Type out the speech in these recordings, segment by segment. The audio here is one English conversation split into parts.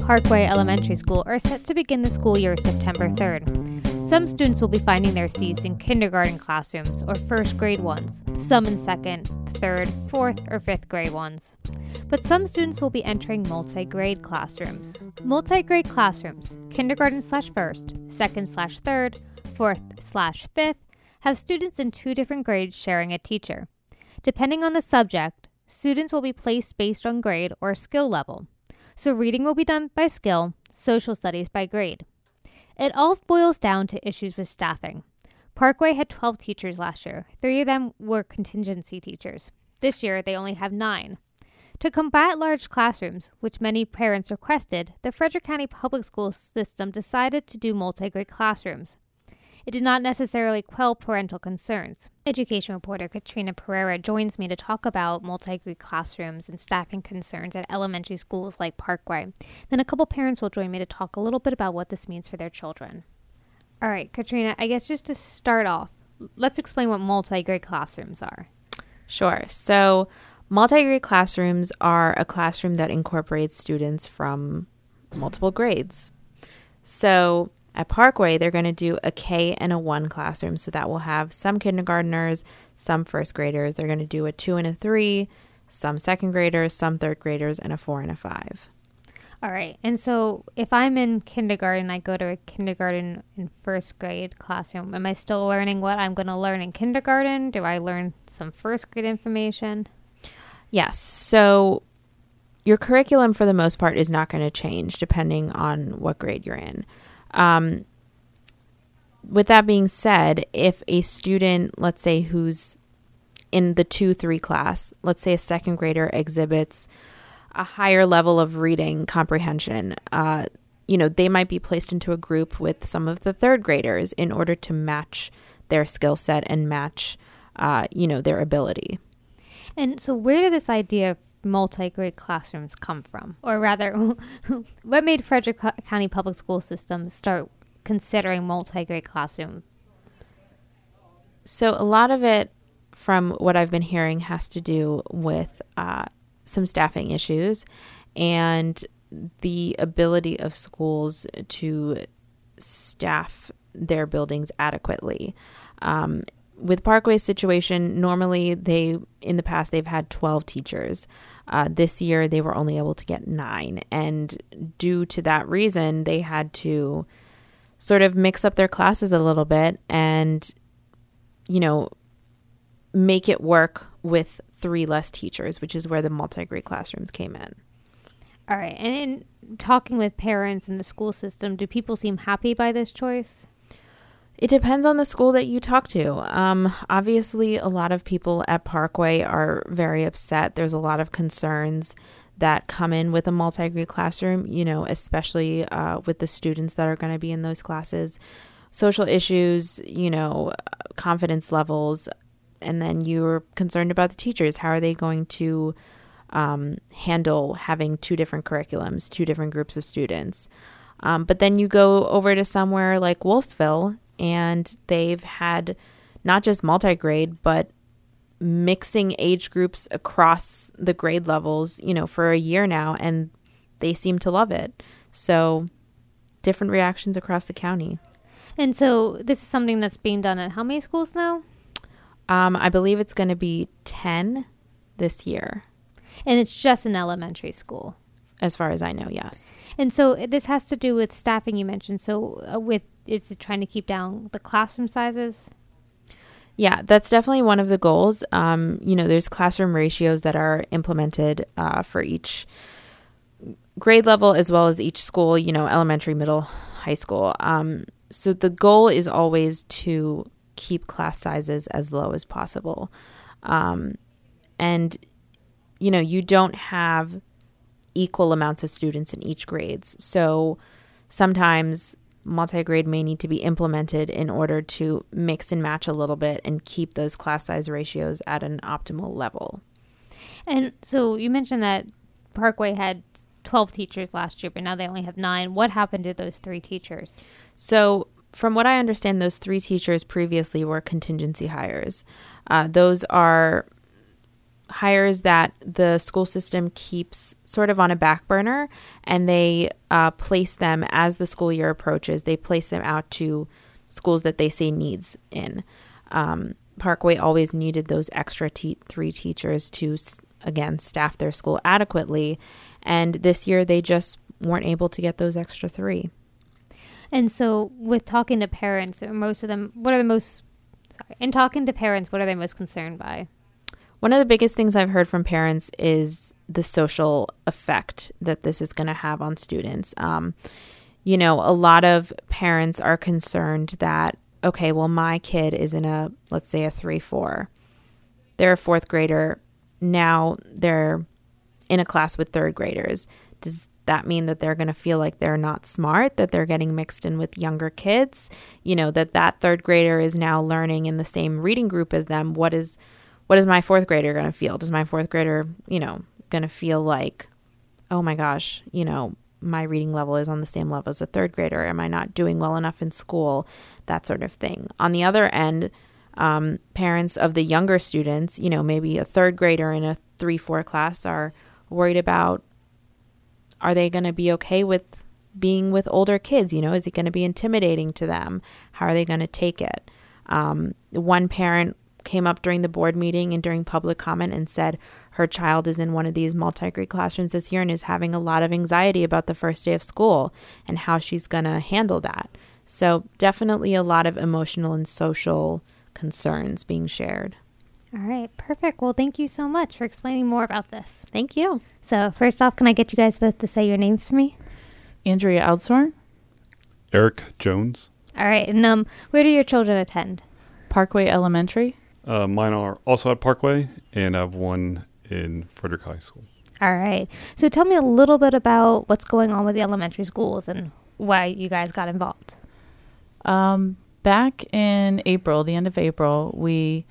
Parkway Elementary School are set to begin the school year September 3rd. Some students will be finding their seats in kindergarten classrooms or first grade ones, some in second, third, fourth, or fifth grade ones. But some students will be entering multi grade classrooms. Multi grade classrooms, kindergarten slash first, second slash third, fourth slash fifth, have students in two different grades sharing a teacher. Depending on the subject, students will be placed based on grade or skill level. So reading will be done by skill, social studies by grade. It all boils down to issues with staffing. Parkway had 12 teachers last year. Three of them were contingency teachers. This year, they only have nine. To combat large classrooms, which many parents requested, the Frederick County Public School system decided to do multi grade classrooms. It did not necessarily quell parental concerns. Education reporter Katryna Perera joins me to talk about multi grade classrooms and staffing concerns at elementary schools like Parkway. Then a couple parents will join me to talk a little bit about what this means for their children. All right, Katryna, I guess just to start off, let's explain what multi grade classrooms are. Sure. So, multi grade classrooms are a classroom that incorporates students from multiple grades. So, at Parkway, they're going to do a K and a 1 classroom. So that will have some kindergarteners, some first graders. They're going to do a 2 and a 3, some second graders, some third graders, and a 4 and a 5. All right. And so if I'm in kindergarten, I go to a kindergarten and first grade classroom. Am I still learning what I'm going to learn in kindergarten? Do I learn some first grade information? Yes. So your curriculum, for the most part, is not going to change depending on what grade you're in. Um, with that being said, if a student, let's say, who's in the 2 3 class, let's say a second grader exhibits a higher level of reading comprehension, uh, you know, they might be placed into a group with some of the third graders in order to match their skill set and match, uh, you know, their ability. And so, where did this idea of multi grade classrooms come from? Or rather, what made Frederick County Public School System start considering multi grade classroom? So, a lot of it, from what I've been hearing, has to do with uh, some staffing issues and the ability of schools to staff their buildings adequately. Um, with Parkway's situation, normally they in the past they've had 12 teachers. Uh, this year they were only able to get nine, and due to that reason, they had to sort of mix up their classes a little bit and you know make it work with three less teachers, which is where the multi-grade classrooms came in. All right, and in talking with parents in the school system, do people seem happy by this choice? It depends on the school that you talk to. Um, obviously, a lot of people at Parkway are very upset. There's a lot of concerns that come in with a multi grade classroom, you know, especially uh, with the students that are going to be in those classes. Social issues, you know, confidence levels, and then you're concerned about the teachers. How are they going to um, handle having two different curriculums, two different groups of students? Um, but then you go over to somewhere like Wolfsville and they've had not just multi grade, but mixing age groups across the grade levels, you know, for a year now, and they seem to love it. So, different reactions across the county. And so, this is something that's being done at how many schools now? Um, I believe it's going to be 10 this year. And it's just an elementary school. As far as I know, yes. And so this has to do with staffing you mentioned. So uh, with it's trying to keep down the classroom sizes. Yeah, that's definitely one of the goals. Um, you know, there's classroom ratios that are implemented uh, for each grade level as well as each school. You know, elementary, middle, high school. Um, so the goal is always to keep class sizes as low as possible. Um, and you know, you don't have equal amounts of students in each grades. So sometimes multi-grade may need to be implemented in order to mix and match a little bit and keep those class size ratios at an optimal level. And so you mentioned that Parkway had 12 teachers last year, but now they only have 9. What happened to those 3 teachers? So from what I understand, those three teachers previously were contingency hires. Uh, those are hires that the school system keeps sort of on a back burner and they uh, place them as the school year approaches. They place them out to schools that they see needs in. Um, parkway always needed those extra te- three teachers to again staff their school adequately. And this year they just weren't able to get those extra three. And so with talking to parents most of them what are the most sorry in talking to parents what are they most concerned by one of the biggest things I've heard from parents is the social effect that this is going to have on students. Um, you know, a lot of parents are concerned that, okay, well, my kid is in a, let's say, a 3 4. They're a fourth grader. Now they're in a class with third graders. Does that mean that they're going to feel like they're not smart, that they're getting mixed in with younger kids? You know, that that third grader is now learning in the same reading group as them. What is what is my fourth grader going to feel? Does my fourth grader, you know, going to feel like, oh my gosh, you know, my reading level is on the same level as a third grader? Am I not doing well enough in school? That sort of thing. On the other end, um, parents of the younger students, you know, maybe a third grader in a three, four class are worried about are they going to be okay with being with older kids? You know, is it going to be intimidating to them? How are they going to take it? Um, one parent came up during the board meeting and during public comment and said her child is in one of these multi grade classrooms this year and is having a lot of anxiety about the first day of school and how she's going to handle that. So, definitely a lot of emotional and social concerns being shared. All right, perfect. Well, thank you so much for explaining more about this. Thank you. So, first off, can I get you guys both to say your names for me? Andrea Aldsorn. Eric Jones. All right, and um, where do your children attend? Parkway Elementary. Uh, mine are also at Parkway, and I have one in Frederick High School. All right. So tell me a little bit about what's going on with the elementary schools and why you guys got involved. Um, back in April, the end of April, we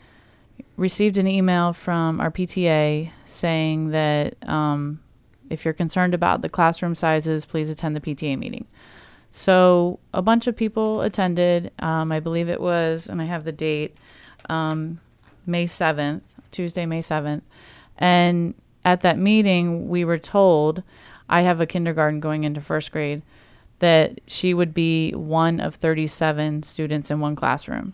received an email from our PTA saying that um, if you're concerned about the classroom sizes, please attend the PTA meeting. So a bunch of people attended. Um, I believe it was, and I have the date. Um, May 7th, Tuesday, May 7th. And at that meeting, we were told I have a kindergarten going into first grade that she would be one of 37 students in one classroom.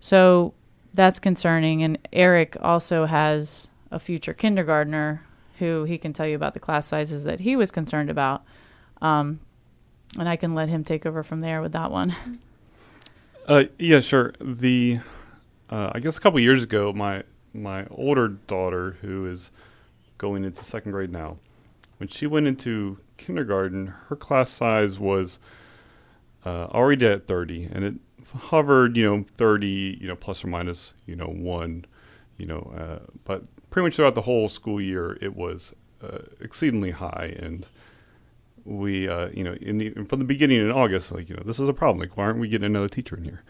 So that's concerning. And Eric also has a future kindergartner who he can tell you about the class sizes that he was concerned about. Um, and I can let him take over from there with that one. Uh, yeah, sure. The uh, I guess a couple years ago, my my older daughter, who is going into second grade now, when she went into kindergarten, her class size was uh, already at 30, and it hovered, you know, 30, you know, plus or minus, you know, one, you know, uh, but pretty much throughout the whole school year, it was uh, exceedingly high, and we, uh, you know, in the from the beginning in August, like, you know, this is a problem. Like, why aren't we getting another teacher in here?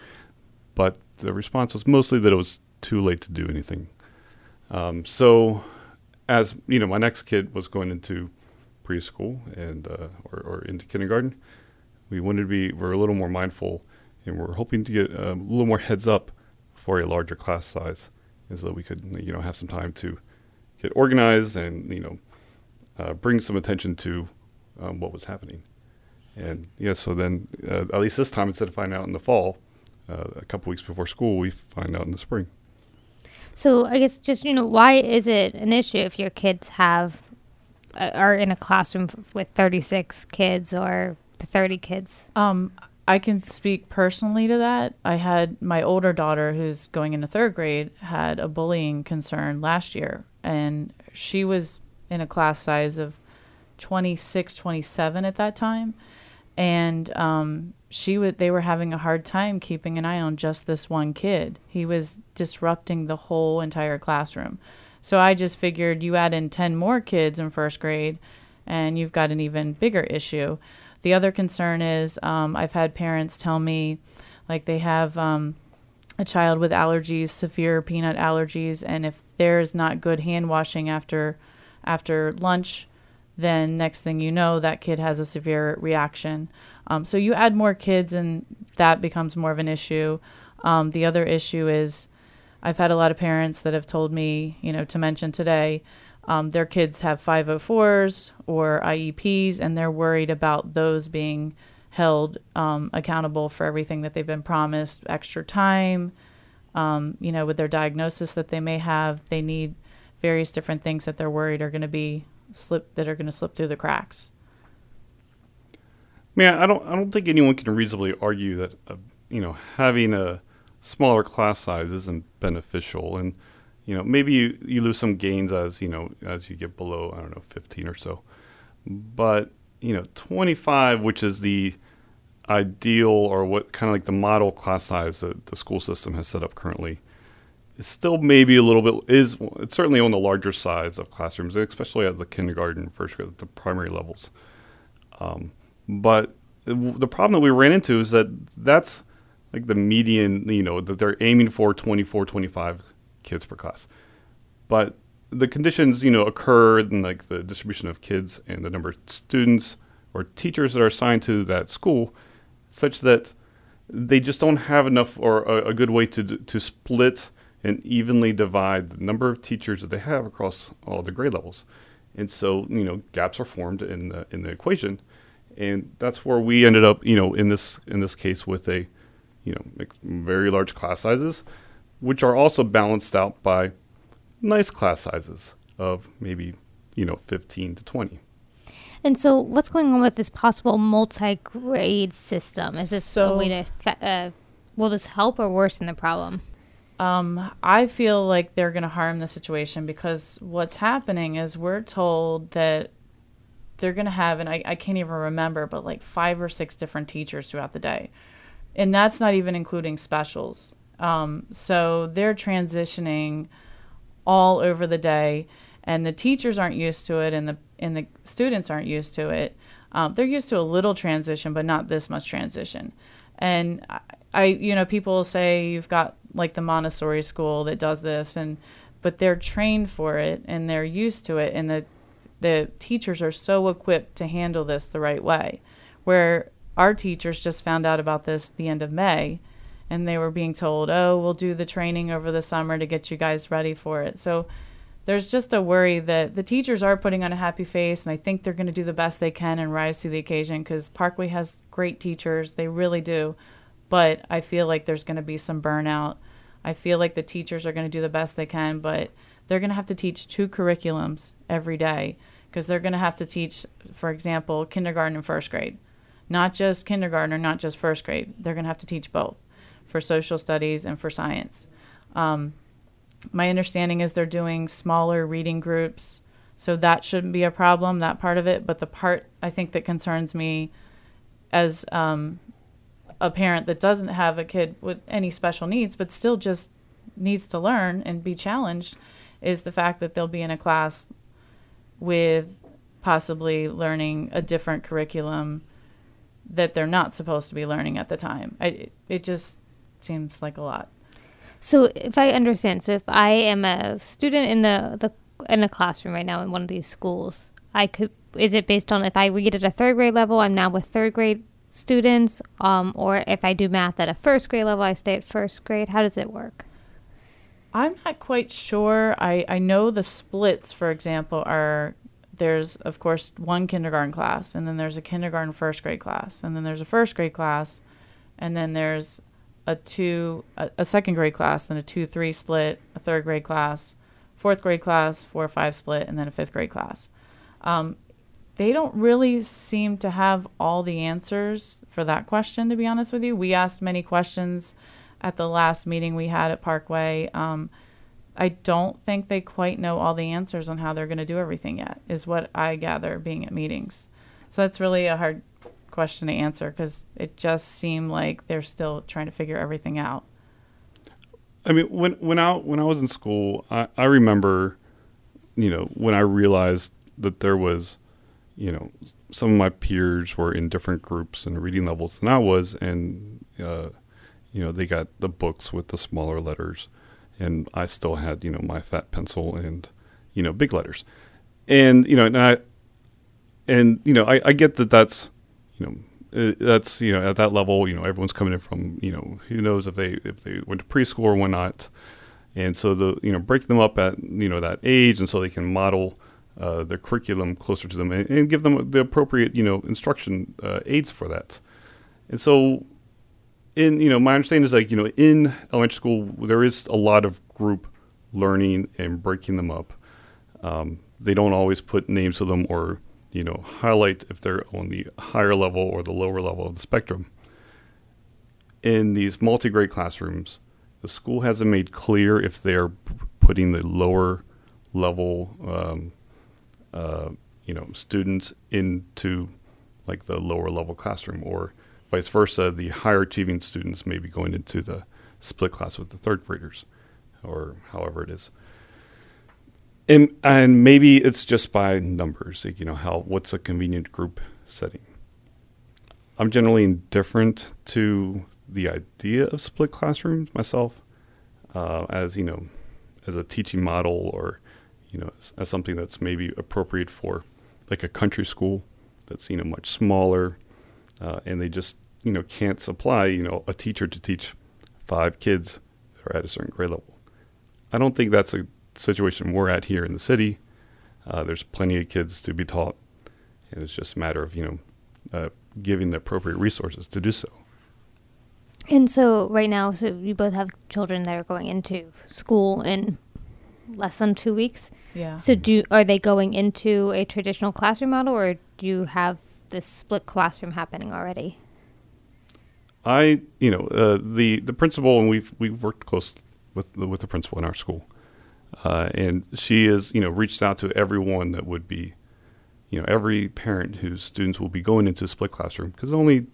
But the response was mostly that it was too late to do anything. Um, so, as you know, my next kid was going into preschool and uh, or, or, into kindergarten. We wanted to be we're a little more mindful, and we're hoping to get a little more heads up for a larger class size, so that we could you know have some time to get organized and you know uh, bring some attention to um, what was happening. And yeah, so then uh, at least this time, instead of finding out in the fall, a couple weeks before school, we find out in the spring. So I guess just you know why is it an issue if your kids have uh, are in a classroom f- with 36 kids or 30 kids? Um, I can speak personally to that. I had my older daughter who's going into third grade had a bullying concern last year and she was in a class size of 26, 27 at that time. And um, she would they were having a hard time keeping an eye on just this one kid. He was disrupting the whole entire classroom. So I just figured you add in 10 more kids in first grade and you've got an even bigger issue. The other concern is um, I've had parents tell me like they have um, a child with allergies, severe peanut allergies, and if there's not good hand washing after after lunch, then next thing you know, that kid has a severe reaction. Um, so you add more kids, and that becomes more of an issue. Um, the other issue is I've had a lot of parents that have told me, you know, to mention today, um, their kids have 504s or IEPs, and they're worried about those being held um, accountable for everything that they've been promised extra time. Um, you know, with their diagnosis that they may have, they need various different things that they're worried are going to be slip that are going to slip through the cracks. Yeah, I don't. I don't think anyone can reasonably argue that uh, you know having a smaller class size isn't beneficial, and you know maybe you, you lose some gains as you know as you get below I don't know 15 or so, but you know 25, which is the ideal or what kind of like the model class size that the school system has set up currently is still maybe a little bit is it's certainly on the larger size of classrooms, especially at the kindergarten, first grade, the primary levels. Um, but the problem that we ran into is that that's like the median, you know, that they're aiming for 24, 25 kids per class. But the conditions, you know, occur in like the distribution of kids and the number of students or teachers that are assigned to that school such that they just don't have enough or a, a good way to to split and evenly divide the number of teachers that they have across all the grade levels. And so, you know, gaps are formed in the in the equation, and that's where we ended up, you know, in this in this case with a, you know, very large class sizes, which are also balanced out by nice class sizes of maybe, you know, 15 to 20. And so, what's going on with this possible multi-grade system? Is this So- a way to fa- uh, will this help or worsen the problem? Um, I feel like they're going to harm the situation because what's happening is we're told that they're going to have, and I, I can't even remember, but like five or six different teachers throughout the day. And that's not even including specials. Um, so they're transitioning all over the day, and the teachers aren't used to it, and the and the students aren't used to it. Um, they're used to a little transition, but not this much transition. And I, I, you know, people say you've got like the Montessori school that does this, and but they're trained for it and they're used to it, and the the teachers are so equipped to handle this the right way. Where our teachers just found out about this the end of May, and they were being told, "Oh, we'll do the training over the summer to get you guys ready for it." So there's just a worry that the teachers are putting on a happy face, and I think they're going to do the best they can and rise to the occasion because Parkway has great teachers. They really do. But I feel like there's going to be some burnout. I feel like the teachers are going to do the best they can, but they're going to have to teach two curriculums every day because they're going to have to teach, for example, kindergarten and first grade. Not just kindergarten or not just first grade. They're going to have to teach both for social studies and for science. Um, my understanding is they're doing smaller reading groups, so that shouldn't be a problem, that part of it. But the part I think that concerns me as um, a parent that doesn't have a kid with any special needs, but still just needs to learn and be challenged, is the fact that they'll be in a class with possibly learning a different curriculum that they're not supposed to be learning at the time. I, it, just seems like a lot. So, if I understand, so if I am a student in the, the in a classroom right now in one of these schools, I could is it based on if I read at a third grade level, I'm now with third grade students, um, or if I do math at a first grade level, I stay at first grade. How does it work? I'm not quite sure. I, I know the splits, for example, are there's, of course, one kindergarten class, and then there's a kindergarten first grade class, and then there's a first grade class, and then there's a two, a, a second grade class, and a two, three split, a third grade class, fourth grade class, four, five split, and then a fifth grade class. Um, they don't really seem to have all the answers for that question, to be honest with you. We asked many questions at the last meeting we had at Parkway. Um, I don't think they quite know all the answers on how they're going to do everything yet, is what I gather being at meetings. So that's really a hard question to answer because it just seemed like they're still trying to figure everything out. I mean, when when I when I was in school, I, I remember, you know, when I realized that there was, you know, some of my peers were in different groups and reading levels than I was, and uh, you know, they got the books with the smaller letters, and I still had you know my fat pencil and you know big letters, and you know, and I, and you know, I, I get that that's you know uh, that's you know at that level you know everyone's coming in from you know who knows if they if they went to preschool or whatnot and so the you know break them up at you know that age, and so they can model uh, the curriculum closer to them and, and, give them the appropriate you know instruction uh, aids for that. And so, in you know my understanding is like you know in elementary school there is a lot of group learning and breaking them up. Um, they don't always put names to them or you know highlight if they're on the higher level or the lower level of the spectrum. In these multi-grade classrooms, the school hasn't made clear if they're putting the lower level um, uh, you know students into like the lower level classroom or vice versa the higher achieving students may be going into the split class with the third graders or however it is. And and maybe it's just by numbers like, you know how what's a convenient group setting. I'm generally indifferent to the idea of split classrooms myself uh, as you know as a teaching model or you know, as, as, something that's maybe appropriate for like a country school that's you know much smaller, uh, and they just you know can't supply you know a teacher to teach five kids that are at a certain grade level. I don't think that's a situation we're at here in the city. Uh, there's plenty of kids to be taught, and it's just a matter of you know uh, giving the appropriate resources to do so. And so, right now, so you both have children that are going into school in less than two weeks. Yeah. So do are they going into a traditional classroom model, or do you have this split classroom happening already? I, you know, uh, the the principal and we've we've worked close with the, with the principal in our school, uh, and she has you know reached out to everyone that would be, you know, every parent whose students will be going into a split classroom because only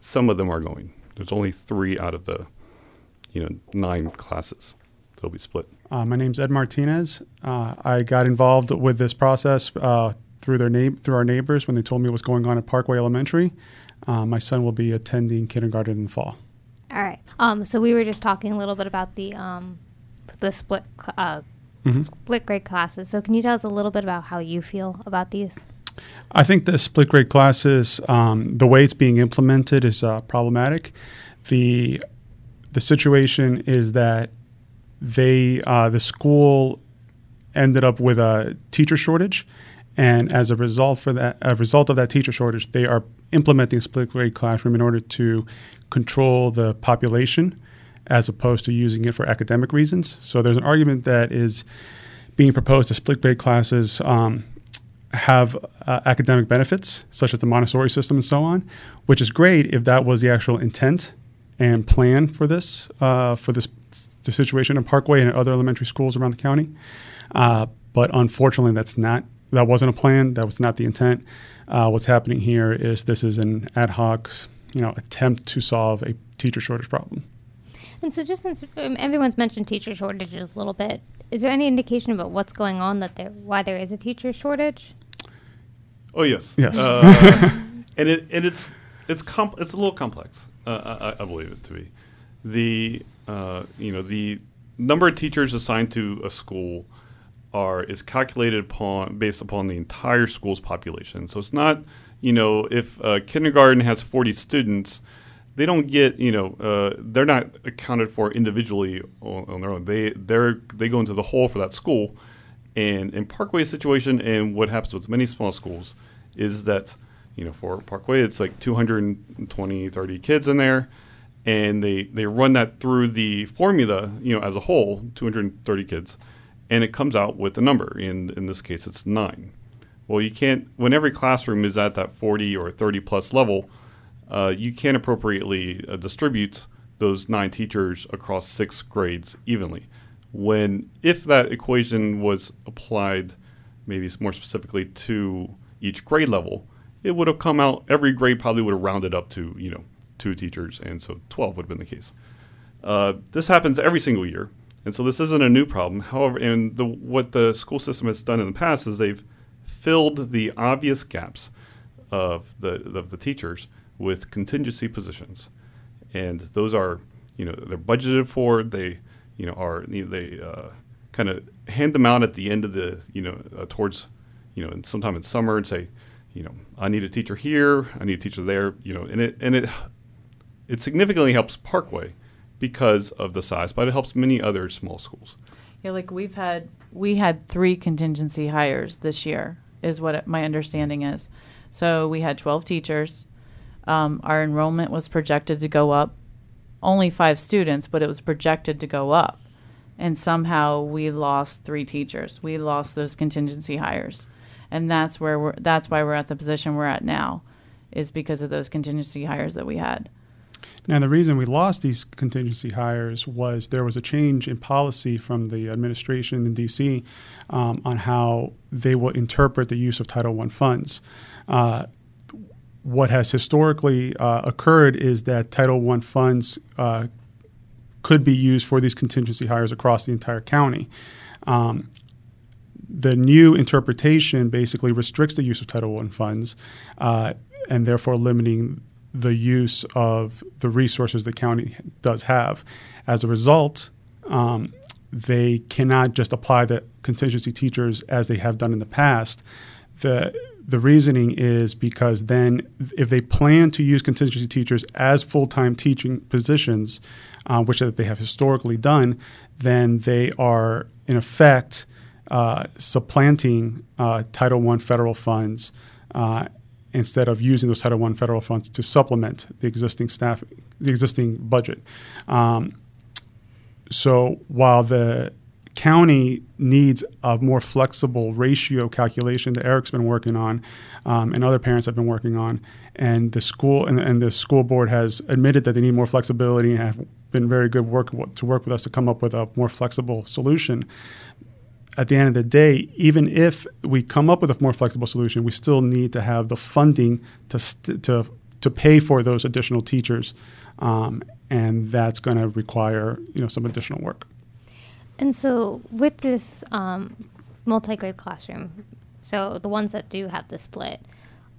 some of them are going. There's only three out of the, you know, nine classes that'll be split. Uh, my name's Ed Martinez. Uh, I got involved with this process uh, through their na- through our neighbors when they told me what was going on at Parkway Elementary. Uh, my son will be attending kindergarten in the fall. All right. Um, so we were just talking a little bit about the um, the split uh, mm-hmm. split grade classes. So can you tell us a little bit about how you feel about these? I think the split grade classes, um, the way it's being implemented, is uh, problematic. the The situation is that they uh, the school ended up with a teacher shortage, and as a result for that, a result of that teacher shortage, they are implementing split grade classroom in order to control the population, as opposed to using it for academic reasons. So there's an argument that is being proposed to split grade classes. Um, have uh, academic benefits, such as the Montessori system and so on, which is great if that was the actual intent and plan for this uh, for this the situation in Parkway and other elementary schools around the county. Uh, but unfortunately, that's not that wasn't a plan. That was not the intent. Uh, what's happening here is this is an ad hoc, you know, attempt to solve a teacher shortage problem. And so, just since um, everyone's mentioned teacher shortages a little bit, is there any indication about what's going on that there why there is a teacher shortage? Oh yes, yes, uh, and it and it's it's comp- it's a little complex. Uh, I, I, believe it to be the uh, you know the number of teachers assigned to a school are is calculated upon based upon the entire school's population. So it's not you know if kindergarten has 40 students, they don't get you know uh, they're not accounted for individually on, on, their own. They they they go into the whole for that school. And in Parkway's situation, and what happens with many small schools, is that you know for Parkway it's like 220, 30 kids in there and they they run that through the formula, you know, as a whole, 230 kids, and it comes out with a number. In in this case, it's nine. Well, you can't when every classroom is at that 40 or 30 plus level, uh, you can't appropriately uh, distribute those nine teachers across six grades evenly. When if that equation was applied, maybe more specifically to each grade level, it would have come out. Every grade probably would have rounded up to you know two teachers, and so 12 would have been the case. Uh, this happens every single year, and so this isn't a new problem. However, and the, what the school system has done in the past is they've filled the obvious gaps of the of the teachers with contingency positions, and those are you know they're budgeted for. They you know are they uh, kind of hand them out at the end of the you know uh, towards you know sometime in summer and say you know I need a teacher here, I need a teacher there, you know, and it and it it significantly helps Parkway because of the size, but it helps many other small schools. Yeah, like we've had we had three contingency hires this year, is what it, my understanding is. So we had 12 teachers. Um, our enrollment was projected to go up, only five students, but it was projected to go up. And somehow we lost three teachers. We lost those contingency hires, and that's where we're. That's why we're at the position we're at now, is because of those contingency hires that we had. Now, the reason we lost these contingency hires was there was a change in policy from the administration in D.C. Um, on how they will interpret the use of Title I funds. Uh, what has historically uh, occurred is that Title I funds uh, could be used for these contingency hires across the entire county. Um, the new interpretation basically restricts the use of Title I funds uh, and therefore limiting the use of the resources the county does have. As a result, um, they cannot just apply the contingency teachers as they have done in the past. The the reasoning is because then, if they plan to use contingency teachers as full time teaching positions, uh, which they have historically done, then they are in effect uh, supplanting uh, Title I federal funds uh, instead of using those Title I federal funds to supplement the existing staff, the existing budget. Um, so while the county needs a more flexible ratio calculation that Eric's been working on, um, and other parents have been working on, and the school and, and, the school board has admitted that they need more flexibility and have been very good work to work with us to come up with a more flexible solution at the end of the day, even if we come up with a more flexible solution, we still need to have the funding to st- to to pay for those additional teachers, um, and that's going to require you know some additional work. And so, with this um, multi-grade classroom, so the ones that do have the split,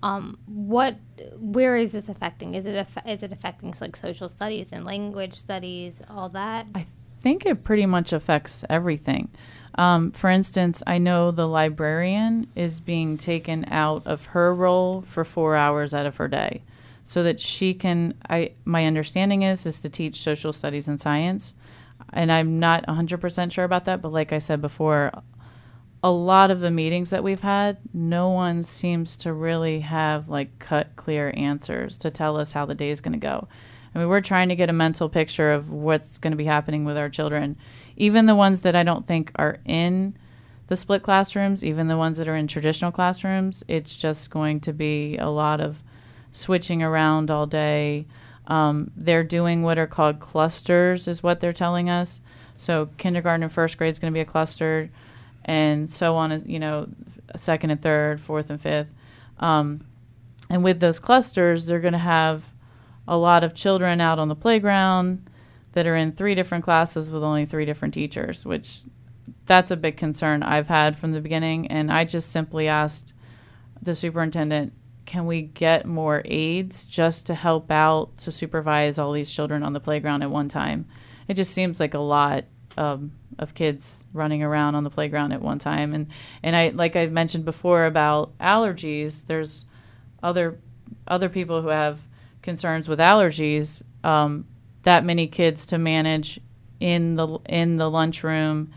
um, what, where is this affecting? Is it aff- is it affecting like social studies and language studies, all that? I think it pretty much affects everything. Um, for instance, I know the librarian is being taken out of her role for four hours out of her day, so that she can. I my understanding is is to teach social studies and science, and I'm not 100% sure about that. But like I said before, a lot of the meetings that we've had, no one seems to really have like cut clear answers to tell us how the day is going to go. I mean, we're trying to get a mental picture of what's going to be happening with our children even the ones that I don't think are in the split classrooms, even the ones that are in traditional classrooms, it's just going to be a lot of switching around all day. Um, they're doing what are called clusters, is what they're telling us. So kindergarten and first grade is going to be a cluster, and so on. You know, second and third, fourth and fifth. Um, and with those clusters, they're going to have a lot of children out on the playground that are in three different classes with only three different teachers, which that's a big concern I've had from the beginning. And I just simply asked the superintendent, can we get more aides just to help out to supervise all these children on the playground at one time? It just seems like a lot um, of kids running around on the playground at one time. And and I like I mentioned before about allergies. There's other other people who have concerns with allergies. Um, that many kids to manage in the in the lunchroom,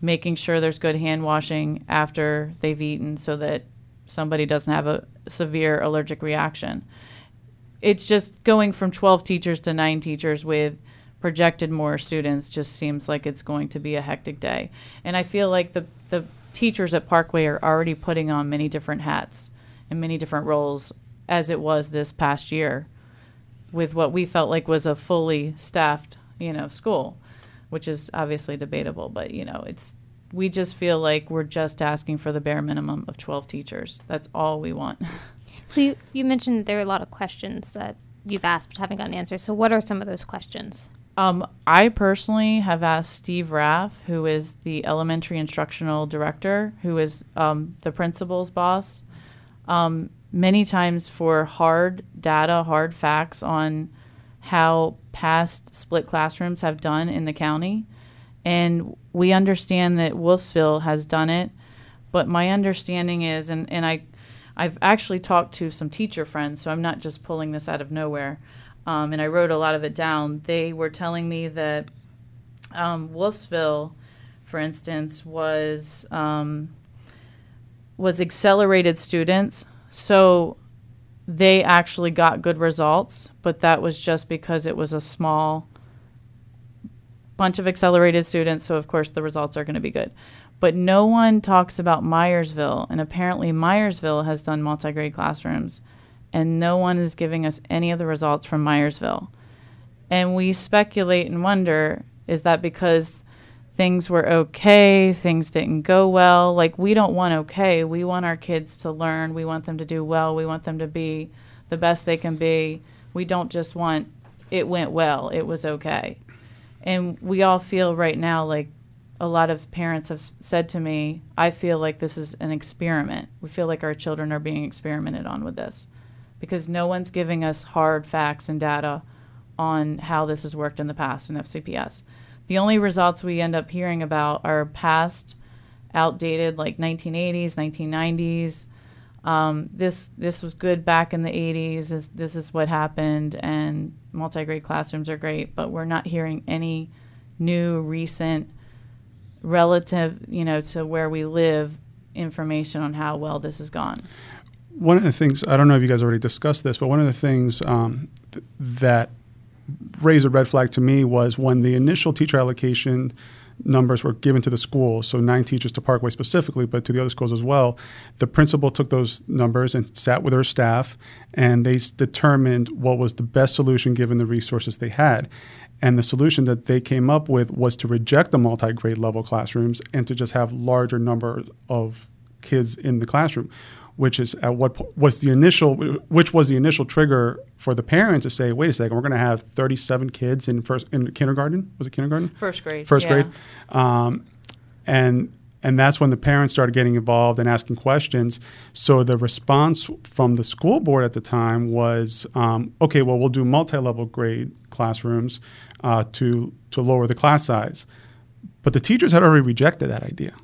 making sure there's good hand washing after they've eaten, so that somebody doesn't have a severe allergic reaction. It's just going from 12 teachers to nine teachers with projected more students just seems like it's going to be a hectic day. And I feel like the the teachers at Parkway are already putting on many different hats and many different roles as it was this past year with what we felt like was a fully staffed, you know, school, which is obviously debatable, but you know, it's we just feel like we're just asking for the bare minimum of 12 teachers. That's all we want. So you, you mentioned there are a lot of questions that you've asked but haven't gotten answers. So what are some of those questions? Um, I personally have asked Steve Raff, who is the elementary instructional director, who is um, the principal's boss, um, many times for hard data, hard facts on how past split classrooms have done in the county. And we understand that Wolfsville has done it, but my understanding is, and, and I, I've actually talked to some teacher friends, so I'm not just pulling this out of nowhere. um, and I wrote a lot of it down. They were telling me that um, Wolfsville, for instance, was um, was accelerated students, so they actually got good results, but that was just because it was a small bunch of accelerated students, so of course the results are going to be good. But no one talks about Myersville, and apparently Myersville has done multi grade classrooms, and no one is giving us any of the results from Myersville. And we speculate and wonder is that because things were okay, things didn't go well? Like, we don't want okay. We want our kids to learn, we want them to do well, we want them to be the best they can be. We don't just want it went well, it was okay. And we all feel right now like a lot of parents have said to me, I feel like this is an experiment. We feel like our children are being experimented on with this because no one's giving us hard facts and data on how this has worked in the past in FCPS. The only results we end up hearing about are past, outdated, like 1980s, 1990s. Um, this this was good back in the 80s. This, this is what happened, and multi-grade classrooms are great. But we're not hearing any new, recent relative, you know, to where we live information on how well this has gone. One of the things I don't know if you guys already discussed this, but one of the things um, th- that raised a red flag to me was when the initial teacher allocation numbers were given to the school, so nine teachers to Parkway specifically, but to the other schools as well. The principal took those numbers and sat with her staff, and they determined what was the best solution given the resources they had. And the solution that they came up with was to reject the multi grade level classrooms and to just have larger number of kids in the classroom, which is at what was the initial, which was the initial trigger for the parents to say, wait a second, we're going to have 37 kids in first in kindergarten. Was it kindergarten? First grade. First yeah. grade, um, and and that's when the parents started getting involved and asking questions. So the response from the school board at the time was, um, okay, well, we'll do multi-level grade classrooms uh, to to lower the class size. But the teachers had already rejected that idea.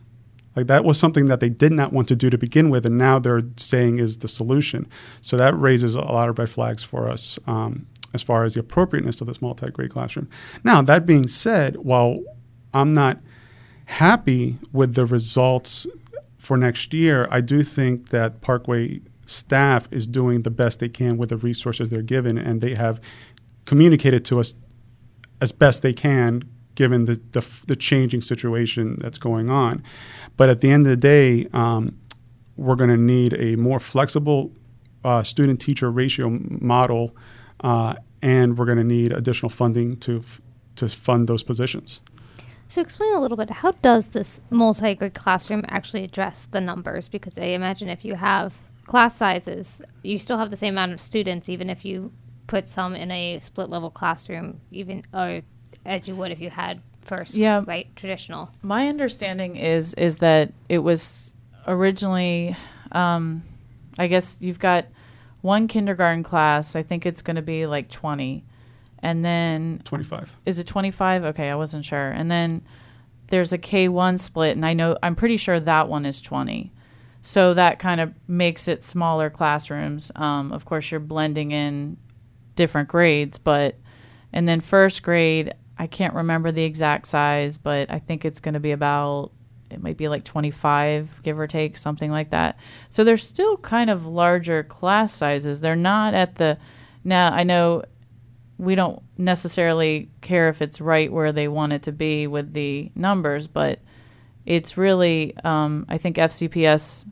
Like that was something that they did not want to do to begin with, and now they're saying is the solution. So that raises a lot of red flags for us um, as far as the appropriateness of this multi-grade classroom. Now that being said, while I'm not happy with the results for next year, I do think that Parkway staff is doing the best they can with the resources they're given, and they have communicated to us as best they can given the, the, the changing situation that's going on. But at the end of the day, um, we're going to need a more flexible uh, student teacher ratio model, uh, and we're going to need additional funding to, f- to fund those positions. So explain a little bit. How does this multi-grade classroom actually address the numbers? Because I imagine if you have class sizes, you still have the same amount of students, even if you put some in a split-level classroom, even or as you would if you had first, Yeah. right, traditional. My understanding is is that it was originally, um, I guess you've got one kindergarten class. I think it's going to be like twenty, and then 25. is it twenty five? Okay, I wasn't sure. And then there's a K one split, and I know I'm pretty sure that one is twenty. So that kind of makes it smaller classrooms. Um, of course, you're blending in different grades, but and then first grade, I can't remember the exact size, but I think it's going to be about it might be like 25 give or take something like that. So they're still kind of larger class sizes. They're not at the now I know we don't necessarily care if it's right where they want it to be with the numbers, but it's really um, I think FCPS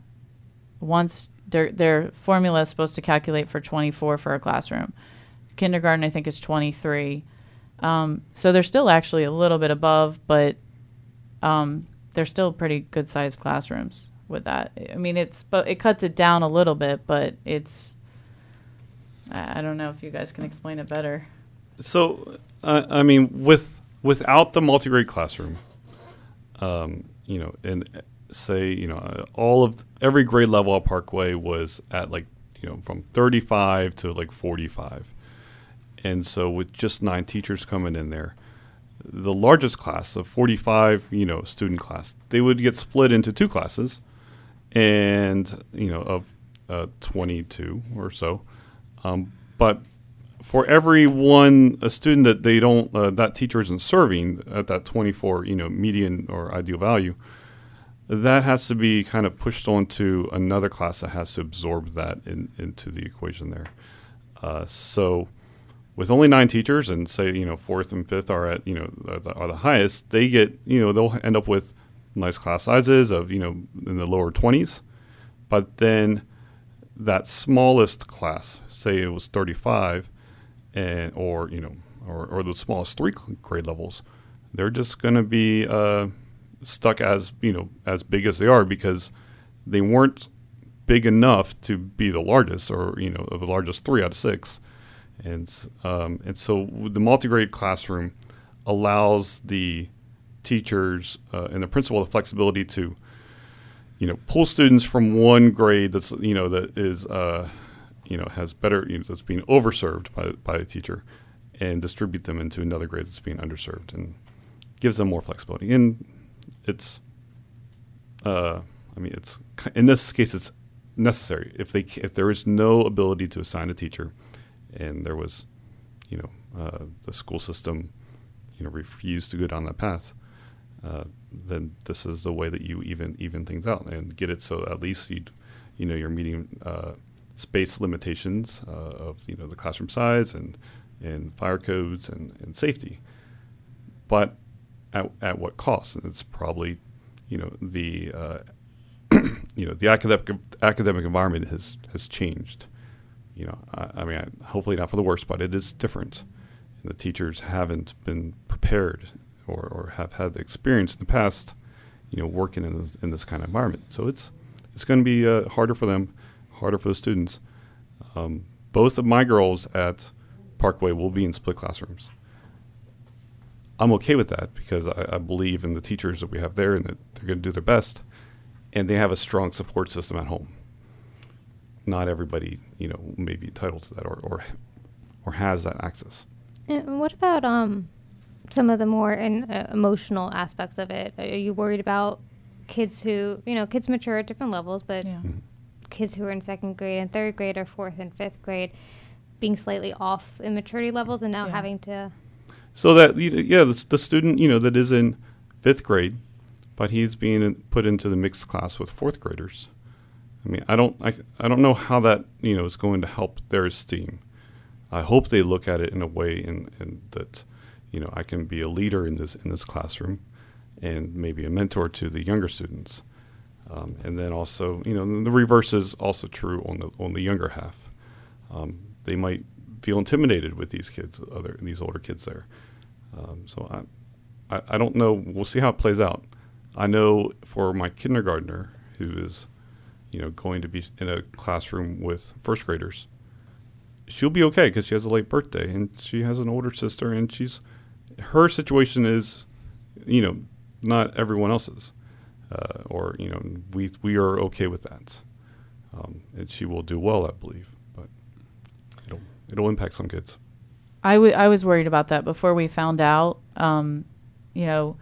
wants their their formula is supposed to calculate for 24 for a classroom. Kindergarten I think is 23. Um, so they're still actually a little bit above, but um, they're still pretty good sized classrooms with that. I mean, it's but it cuts it down a little bit, but it's I don't know if you guys can explain it better. So, uh, I mean, with without the multi-grade classroom, um, you know, and say, you know, all of every grade level at Parkway was at like, you know, from 35 to like 45. And so with just nine teachers coming in there, the largest class of 45, you know, student class, they would get split into two classes and, you know, of uh, 22 or so. Um, but for every one a student that they don't uh, that teacher isn't serving at that 24 you know median or ideal value that has to be kind of pushed onto another class that has to absorb that in, into the equation there uh, so with only nine teachers and say you know fourth and fifth are at you know are the, are the highest they get you know they'll end up with nice class sizes of you know in the lower 20s but then that smallest class say it was 35 and or you know or, or the smallest three grade levels they're just going to be uh, stuck as you know as big as they are because they weren't big enough to be the largest or you know the largest three out of six and um, and so the multi-grade classroom allows the teachers uh, and the principal the flexibility to you know pull students from one grade that's you know that is uh, you know has better you know, that's being overserved by by a teacher and distribute them into another grade that's being underserved and gives them more flexibility. And it's uh, I mean it's in this case it's necessary. If they if there is no ability to assign a teacher and there was you know uh, the school system you know refused to go down that path uh, then this is the way that you even even things out and get it. So at least you you know you're meeting uh, space limitations uh, of you know the classroom size and and fire codes and, and safety. But at, at what cost? And it's probably you know the uh, you know the academic academic environment has has changed. You know, I, I mean, I, hopefully not for the worse, but it is different. And the teachers haven't been prepared or, or have had the experience in the past, you know, working in this, in this kind of environment. So it's it's going to be uh, harder for them, harder for the students. Um, both of my girls at Parkway will be in split classrooms. I'm okay with that because I, I believe in the teachers that we have there and that they're going to do their best and they have a strong support system at home. Not everybody, you know, may be entitled to that or or, or has that access. And what about um, some of the more in, uh, emotional aspects of it? Are you worried about kids who, you know, kids mature at different levels, but Yeah. Mhm. kids who are in second grade and third grade or fourth and fifth grade being slightly off in maturity levels and now Yeah. having to So that yeah, the, the student you know that is in fifth grade, but he's being put into the mixed class with fourth graders. I mean, I don't I, I don't know how that you know is going to help their esteem. I hope they look at it in a way in, in that you know I can be a leader in this in this classroom, and maybe a mentor to the younger students. Um, and then also, you know, the reverse is also true on the on the younger half. Um, they might feel intimidated with these kids, other these older kids there. Um, so I, I, I don't know. We'll see how it plays out. I know for my kindergartner who is, you know, going to be in a classroom with first graders, she'll be okay because she has a late birthday and she has an older sister and she's her situation is, you know, not everyone else's, uh, or you know, we we are okay with that, um, and she will do well, I believe, but it'll it'll impact some kids. I, w- I was worried about that before we found out, um, you know,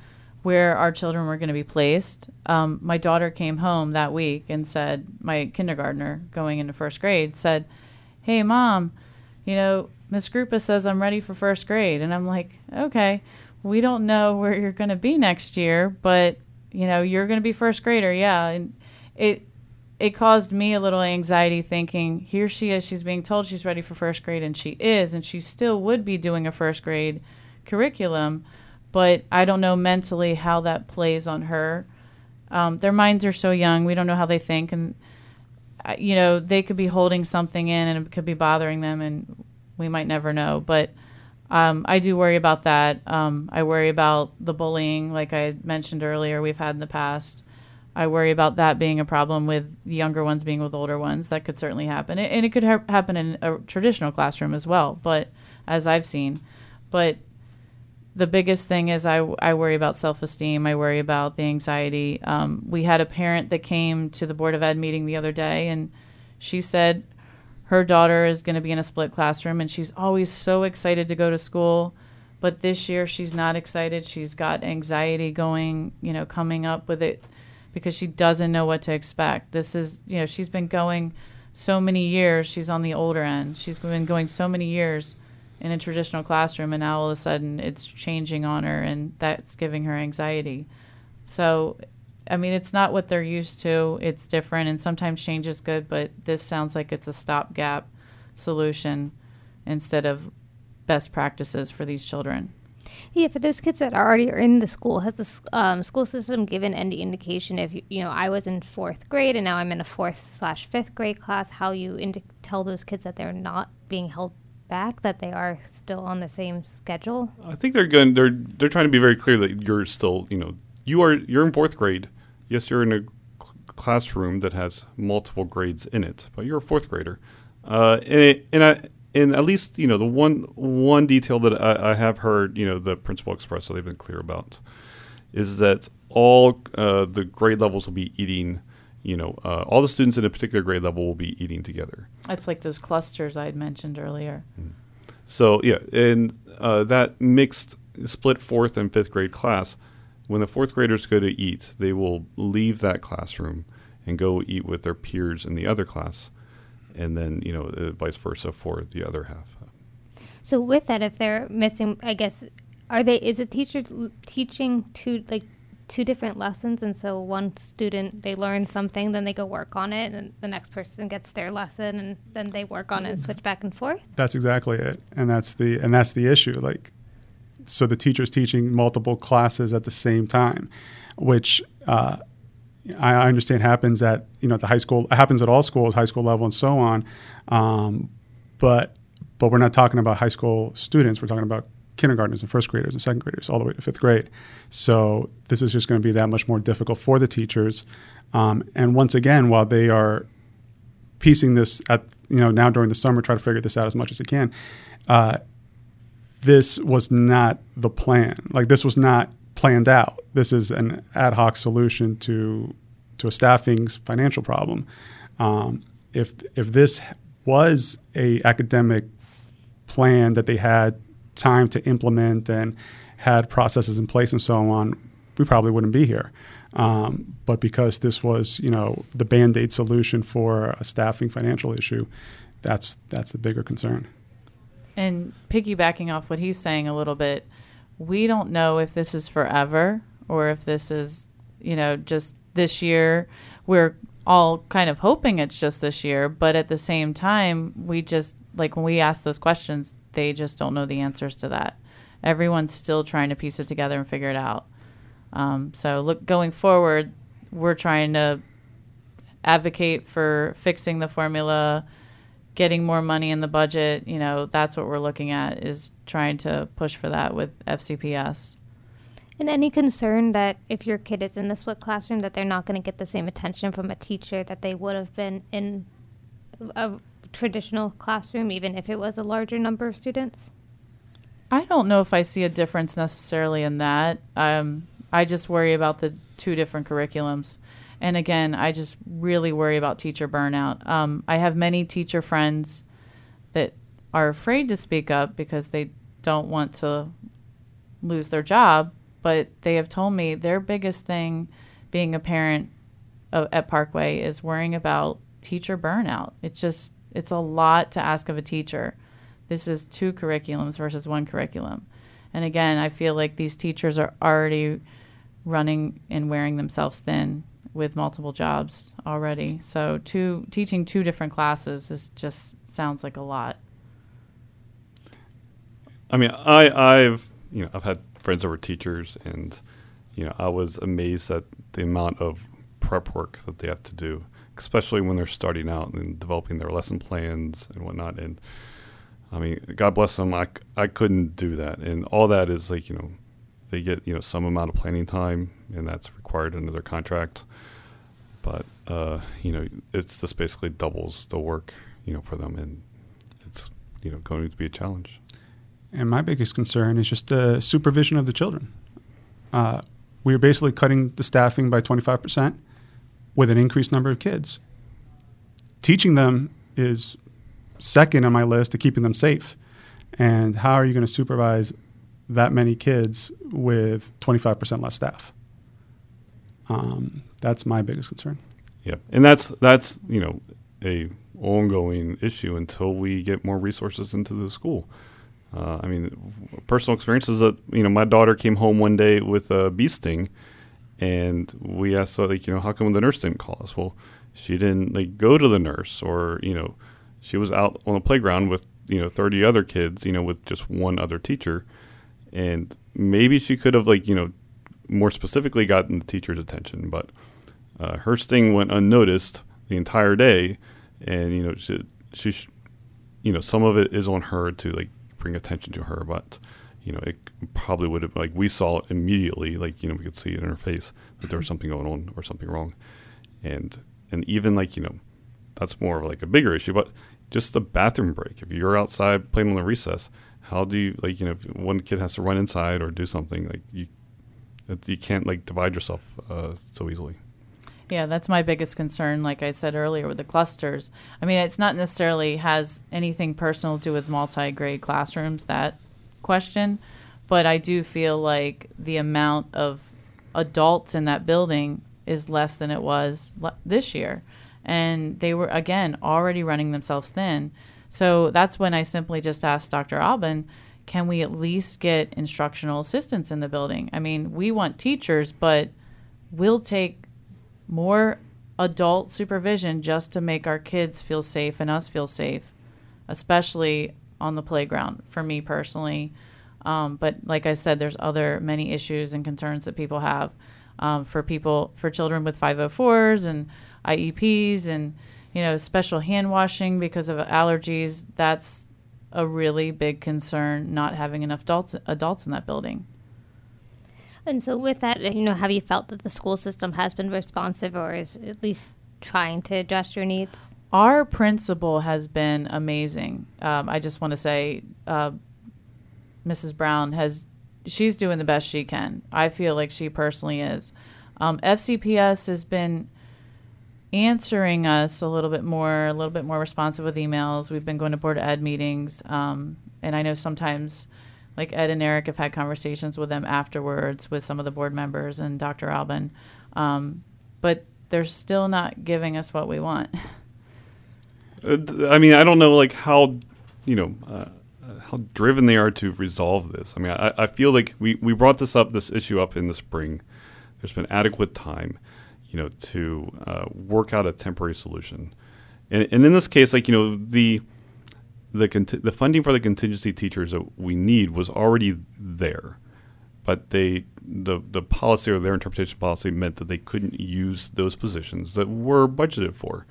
where our children were going to be placed. Um, my daughter came home that week and said, my kindergartner going into first grade said, Hey, mom, you know, Miss Grupa says I'm ready for first grade. And I'm like, Okay, we don't know where you're going to be next year, but, you know, you're going to be first grader. Yeah. And it, it caused me a little anxiety thinking here she is she's being told she's ready for first grade and she is and she still would be doing a first grade curriculum but i don't know mentally how that plays on her um, their minds are so young we don't know how they think and you know they could be holding something in and it could be bothering them and we might never know but um, i do worry about that um, i worry about the bullying like i mentioned earlier we've had in the past I worry about that being a problem with younger ones being with older ones. That could certainly happen, and it could ha- happen in a traditional classroom as well. But as I've seen, but the biggest thing is I, I worry about self esteem. I worry about the anxiety. Um, we had a parent that came to the board of ed meeting the other day, and she said her daughter is going to be in a split classroom, and she's always so excited to go to school. But this year she's not excited. She's got anxiety going, you know, coming up with it because she doesn't know what to expect. This is, you know, she's been going so many years. She's on the older end. She's been going so many years in a traditional classroom, and now all of a sudden it's changing on her, and that's giving her anxiety. So, I mean, it's not what they're used to. It's different, and sometimes change is good, but this sounds like it's a stopgap solution instead of best practices for these children. Yeah, for those kids that already are in the school, has the um, school system given any indication if you, you know I was in fourth grade and now I'm in a fourth slash fifth grade class, how you indi- tell those kids that they're not being held back, that they are still on the same schedule? I think they're going. They're they're trying to be very clear that you're still, you know, you are you're in fourth grade. Yes, you're in a cl- classroom that has multiple grades in it, but you're a fourth grader. Uh, and it, and I and at least you know the one one detail that I, I have heard, you know, the principal express, so they've been clear about, is that all uh, the grade levels will be eating. You know, uh, all the students in a particular grade level will be eating together. It's like those clusters I had mentioned earlier. So yeah, and uh, that mixed split fourth and fifth grade class, when the fourth graders go to eat, they will leave that classroom and go eat with their peers in the other class, and then you know uh, vice versa for the other half. So with that, if they're missing, I guess, are they? Is a teacher l- teaching two like two different lessons, and so one student they learn something, then they go work on it, and the next person gets their lesson, and then they work on it and switch back and forth. That's exactly it, and that's the and that's the issue. Like, so the teacher's teaching multiple classes at the same time, which uh, I understand happens at you know at the high school happens at all schools, high school level, and so on. Um, but but we're not talking about high school students. We're talking about kindergartners and first graders and second graders all the way to fifth grade. So this is just going to be that much more difficult for the teachers. Um, and once again, while they are piecing this at you know now during the summer, try to figure this out as much as they can. Uh, this was not the plan. Like this was not planned out. This is an ad hoc solution to to a staffing financial problem. Um, if if this was a academic plan that they had time to implement and had processes in place and so on, we probably wouldn't be here. Um, but because this was, you know, the band aid solution for a staffing financial issue, that's that's the bigger concern. And piggybacking off what he's saying a little bit, we don't know if this is forever or if this is, you know, just this year. We're all kind of hoping it's just this year, but at the same time, we just, like when we ask those questions, they just don't know the answers to that. Everyone's still trying to piece it together and figure it out. Um, so, look, going forward, we're trying to advocate for fixing the formula, getting more money in the budget. You know, that's what we're looking at is trying to push for that with FCPS. And any concern that if your kid is in the split classroom, that they're not going to get the same attention from a teacher that they would have been in a traditional classroom, even if it was a larger number of students? I don't know if I see a difference necessarily in that. Um, I just worry about the two different curriculums. And again, I just really worry about teacher burnout. Um, I have many teacher friends that are afraid to speak up because they don't want to lose their job, but they have told me their biggest thing being a parent of, at Parkway is worrying about teacher burnout. It's just, it's a lot to ask of a teacher. This is two curriculums versus one curriculum. And again, I feel like these teachers are already running and wearing themselves thin with multiple jobs already. So two teaching two different classes is just sounds like a lot. I mean, I I've you know I've had friends that were teachers, and you know I was amazed at the amount of prep work that they have to do, especially when they're starting out and developing their lesson plans and whatnot. And I mean, God bless them. I, I couldn't do that, and all that is like you know they get you know some amount of planning time, and that's required under their contract. But uh, you know, it's just basically doubles the work you know for them, and it's you know going to be a challenge. And my biggest concern is just the supervision of the children. Uh, we are basically cutting the staffing by 25% with an increased number of kids. Teaching them is second on my list to keeping them safe. And how are you going to supervise that many kids with 25% less staff? Um, that's my biggest concern. Yeah, and that's that's you know a ongoing issue until we get more resources into the school. Uh, I mean, personal experience is that you know my daughter came home one day with a bee sting, and we asked like you know how come the nurse didn't call us? Well, she didn't like go to the nurse, or you know, she was out on the playground with you know thirty other kids, you know, with just one other teacher, and maybe she could have like you know more specifically gotten the teacher's attention, but uh, her sting went unnoticed the entire day, and you know she, she sh- you know some of it is on her to like bring attention to her, but you know it probably would have like we saw immediately, like you know we could see it in her face that there was something going on or something wrong, and and even like you know that's more of like a bigger issue, but just the bathroom break. If you're outside playing on the recess, how do you like you know if one kid has to run inside or do something like you you can't like divide yourself uh, so easily. Yeah, that's my biggest concern. Like I said earlier, with the clusters. I mean, it's not necessarily has anything personal to do with multi-grade classrooms. That question, but I do feel like the amount of adults in that building is less than it was le- this year, and they were again already running themselves thin. So that's when I simply just asked Dr. Alban, can we at least get instructional assistants in the building? I mean, we want teachers, but we'll take more adult supervision just to make our kids feel safe and us feel safe, especially on the playground for me personally. Um, but like I said, there's other many issues and concerns that people have um, for people for children with 504s and IEPs and you know special hand washing because of allergies. That's a really big concern. Not having enough adults adults in that building. And so, with that, you know, have you felt that the school system has been responsive or is at least trying to address your needs? Our principal has been amazing. Um, I just want to say, uh, Mrs. Brown has, she's doing the best she can. I feel like she personally is. Um, FCPS has been answering us a little bit more, a little bit more responsive with emails. We've been going to board ed meetings, um, and I know sometimes like Ed and Eric have had conversations with them afterwards with some of the board members and Dr. Alban, um, but they're still not giving us what we want. Uh, I mean, I don't know like how, you know, uh, how driven they are to resolve this. I mean, I, I feel like we, we brought this up, this issue up in the spring. There's been adequate time, you know, to uh, work out a temporary solution. And, and in this case, like, you know, the the conti- the funding for the contingency teachers that we need was already there, but they the the policy or their interpretation policy meant that they couldn't use those positions that were budgeted for.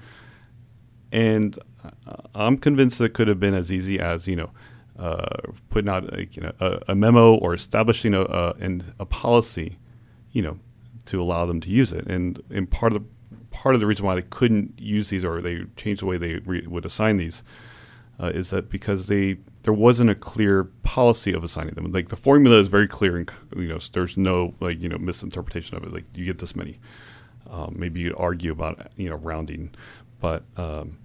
And uh, I'm convinced that it could have been as easy as you know uh, putting out a, you know, a, a memo or establishing a, a, a policy, you know, to allow them to use it. And and part of the part of the reason why they couldn't use these or they changed the way they re- would assign these uh, is that because they there wasn't a clear policy of assigning them. Like the formula is very clear, and you know there's no like you know misinterpretation of it. Like you get this many. Um, maybe you'd argue about you know rounding, but um,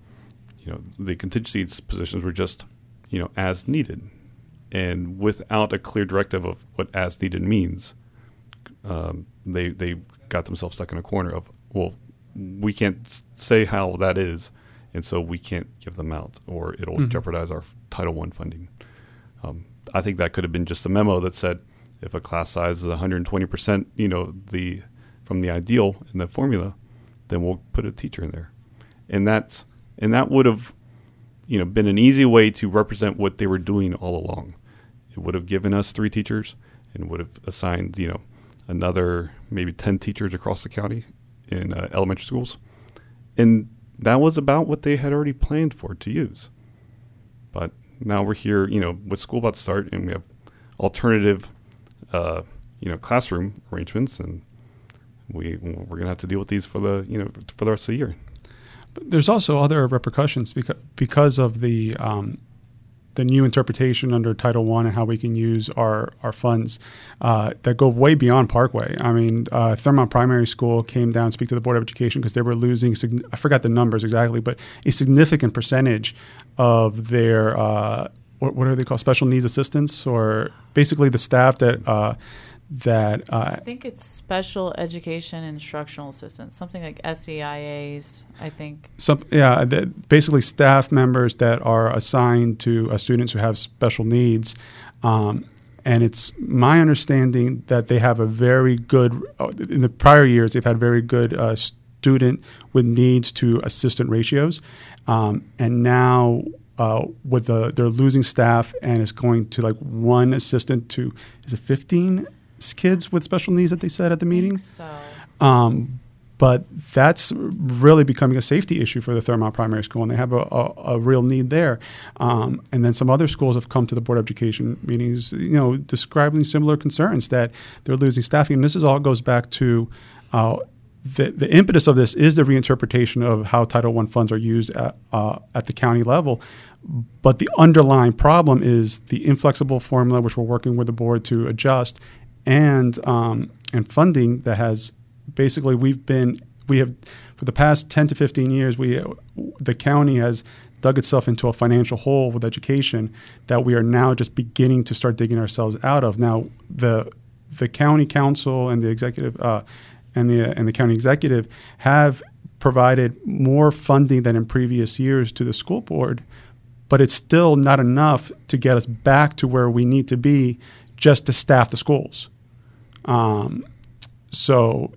you know the contingency positions were just you know as needed, and without a clear directive of what as needed means, um, they they got themselves stuck in a corner of well we can't say how that is and so we can't give them out, or it'll mm-hmm. jeopardize our Title One funding. Um, I think that could have been just a memo that said if a class size is 120 percent, you know, the from the ideal in the formula, then we'll put a teacher in there, and that's and that would have, you know, been an easy way to represent what they were doing all along. It would have given us three teachers and would have assigned, you know, another maybe 10 teachers across the county in uh, elementary schools. And that was about what they had already planned for to use. But now we're here, you know, with school about to start, and we have alternative, uh, you know, classroom arrangements, and we we're gonna have to deal with these for the you know for the rest of the year. There's also other repercussions because because of the um, the new interpretation under Title One and how we can use our our funds uh, that go way beyond Parkway. I mean, uh, Thurmont Primary School came down to speak to the Board of Education because they were losing. I forgot the numbers exactly, but a significant percentage of their uh, what, what, are they called special needs assistants or basically the staff that uh, that uh, I think it's special education instructional assistants, something like SEIAs. I think. some yeah that basically staff members that are assigned to uh, students who have special needs. Um, and it's my understanding that they have a very good, uh, in the prior years, they've had very good uh, student with needs to assistant ratios. Um, and now uh, with the, they're losing staff and it's going to like one assistant to, is it 15 kids with special needs that they said at the meeting? So. Um, but that's really becoming a safety issue for the Thurmont Primary School, and they have a, a, a real need there. Um, and then some other schools have come to the Board of Education meetings, you know, describing similar concerns that they're losing staffing. And this is all goes back to uh, the, the impetus of this is the reinterpretation of how Title I funds are used at, uh, at the county level. But the underlying problem is the inflexible formula, which we're working with the board to adjust, and um, and funding that has basically we've been we have for the past 10 to 15 years we the county has dug itself into a financial hole with education that we are now just beginning to start digging ourselves out of. Now the the county council and the executive uh, and the and the county executive have provided more funding than in previous years to the school board but it's still not enough to get us back to where we need to be just to staff the schools um, so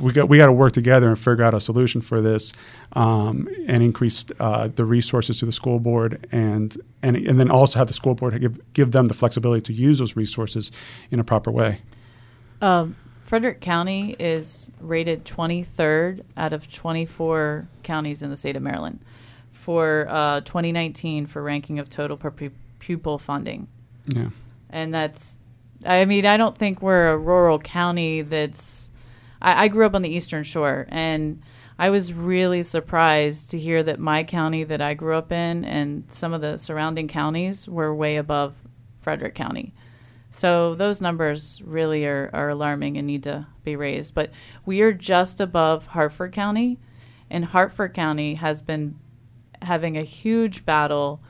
we got we got to work together and figure out a solution for this, um, and increase uh, the resources to the school board, and and and then also have the school board give give them the flexibility to use those resources in a proper way. Um, Frederick County is rated 23rd out of 24 counties in the state of Maryland for uh, 2019 for ranking of total per pupil funding. Yeah, and that's i mean i don't think we're a rural county that's I, I, grew up on the eastern shore and i was really surprised to hear that my county that i grew up in and some of the surrounding counties were way above frederick county. So those numbers really are, are alarming and need to be raised. But we are just above harford county and harford county has been having a huge battle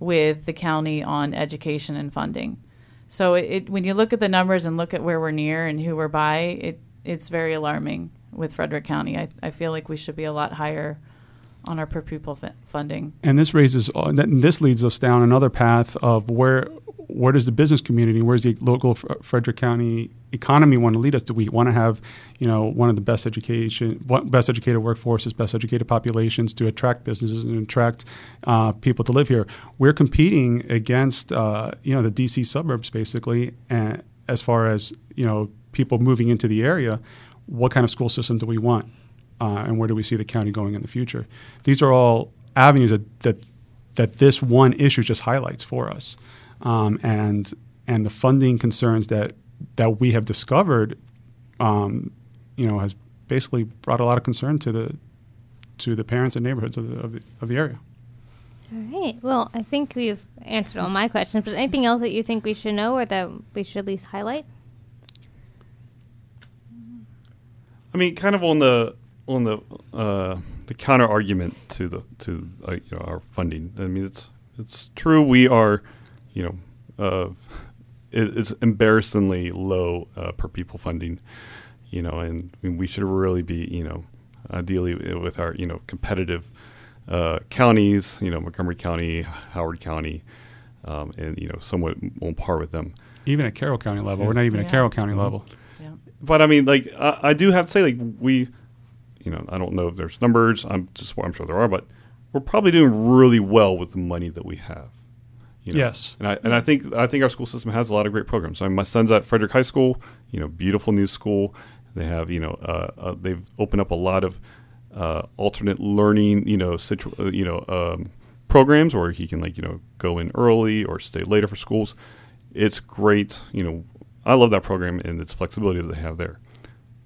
with the county on education and funding so it, it, when you look at the numbers and look at where we're near and who we're by, it it's very alarming with Frederick County. I, I feel like we should be a lot higher on our per pupil f- funding. And this raises uh, this leads us down another path of where where does the business community, where's the local F- Frederick County economy want to lead us? Do we want to have, you know, one of the best education, best educated workforces, best educated populations to attract businesses and attract uh, people to live here? We're competing against, uh, you know, the DC suburbs basically, and as far as you know, people moving into the area. What kind of school system do we want, uh, and where do we see the county going in the future? These are all avenues that that, that this one issue just highlights for us um, and and the funding concerns that that we have discovered, um, you know, has basically brought a lot of concern to the to the parents and neighborhoods of the, of the, of the area. All right. Well, I think we've answered all my questions. But anything else that you think we should know or that we should at least highlight? I mean, kind of on the on the uh, the counter argument to the to uh, you know, our funding. I mean, it's it's true we are you know, uh, it, it's embarrassingly low uh, per people funding, you know, and we should really be, you know, ideally with our, you know, competitive uh, counties, you know, Montgomery County, Howard County, um, and, you know, somewhat on par with them. Even at Carroll County level. Yeah. We're not even yeah. at Carroll County mm-hmm. level. Yeah. But I mean, like, I, I do have to say, like, we, you know, I don't know if there's numbers. I'm just, I'm sure there are, but we're probably doing really well with the money that we have. You know? Yes, and I and I think I think our school system has a lot of great programs. I mean, my son's at Frederick High School. You know, beautiful new school. They have you know uh, uh, they've opened up a lot of uh, alternate learning. You know, situ- uh, you know um, programs where he can like you know go in early or stay later for schools. It's great. You know, I love that program and its flexibility that they have there.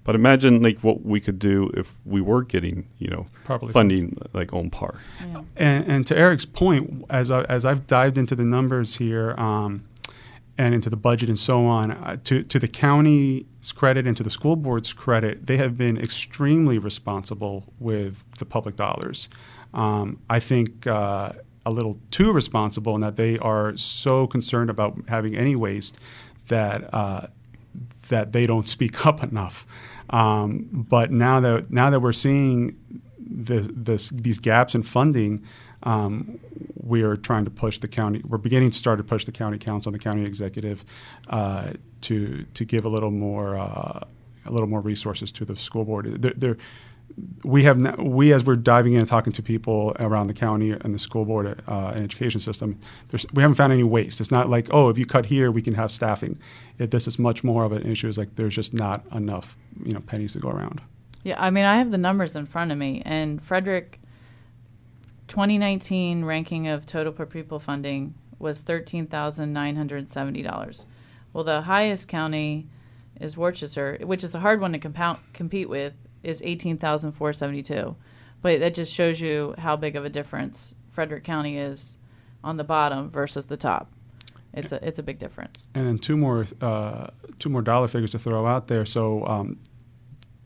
But imagine like what we could do if we were getting you know Properly funding like on par. Yeah. And, and, to Eric's point, as I, as I've dived into the numbers here um, and into the budget and so on, uh, to to the county's credit and to the school board's credit, they have been extremely responsible with the public dollars. Um, I think. Uh, a little too responsible in that they are so concerned about having any waste that uh, that they don't speak up enough. Um, but now that now that we're seeing the, this, these gaps in funding, um, we are trying to push the county. We're beginning to start to push the county council and the county executive uh, to to give a little more uh, a little more resources to the school board. They're, they're, we have we as we're diving in and talking to people around the county and the school board uh, and education system, we haven't found any waste. It's not like oh, if you cut here, we can have staffing. It, this is much more of an issue. It's like there's just not enough you know pennies to go around. Yeah, I mean, I have the numbers in front of me, and Frederick, 2019 ranking of total per pupil funding was thirteen thousand nine hundred seventy dollars. Well, the highest county is Worcester, which is a hard one to compound, compete with, is eighteen thousand four seventy two. But that just shows you how big of a difference Frederick County is on the bottom versus the top. It's a it's a big difference. And then two more uh, two more dollar figures to throw out there. So um,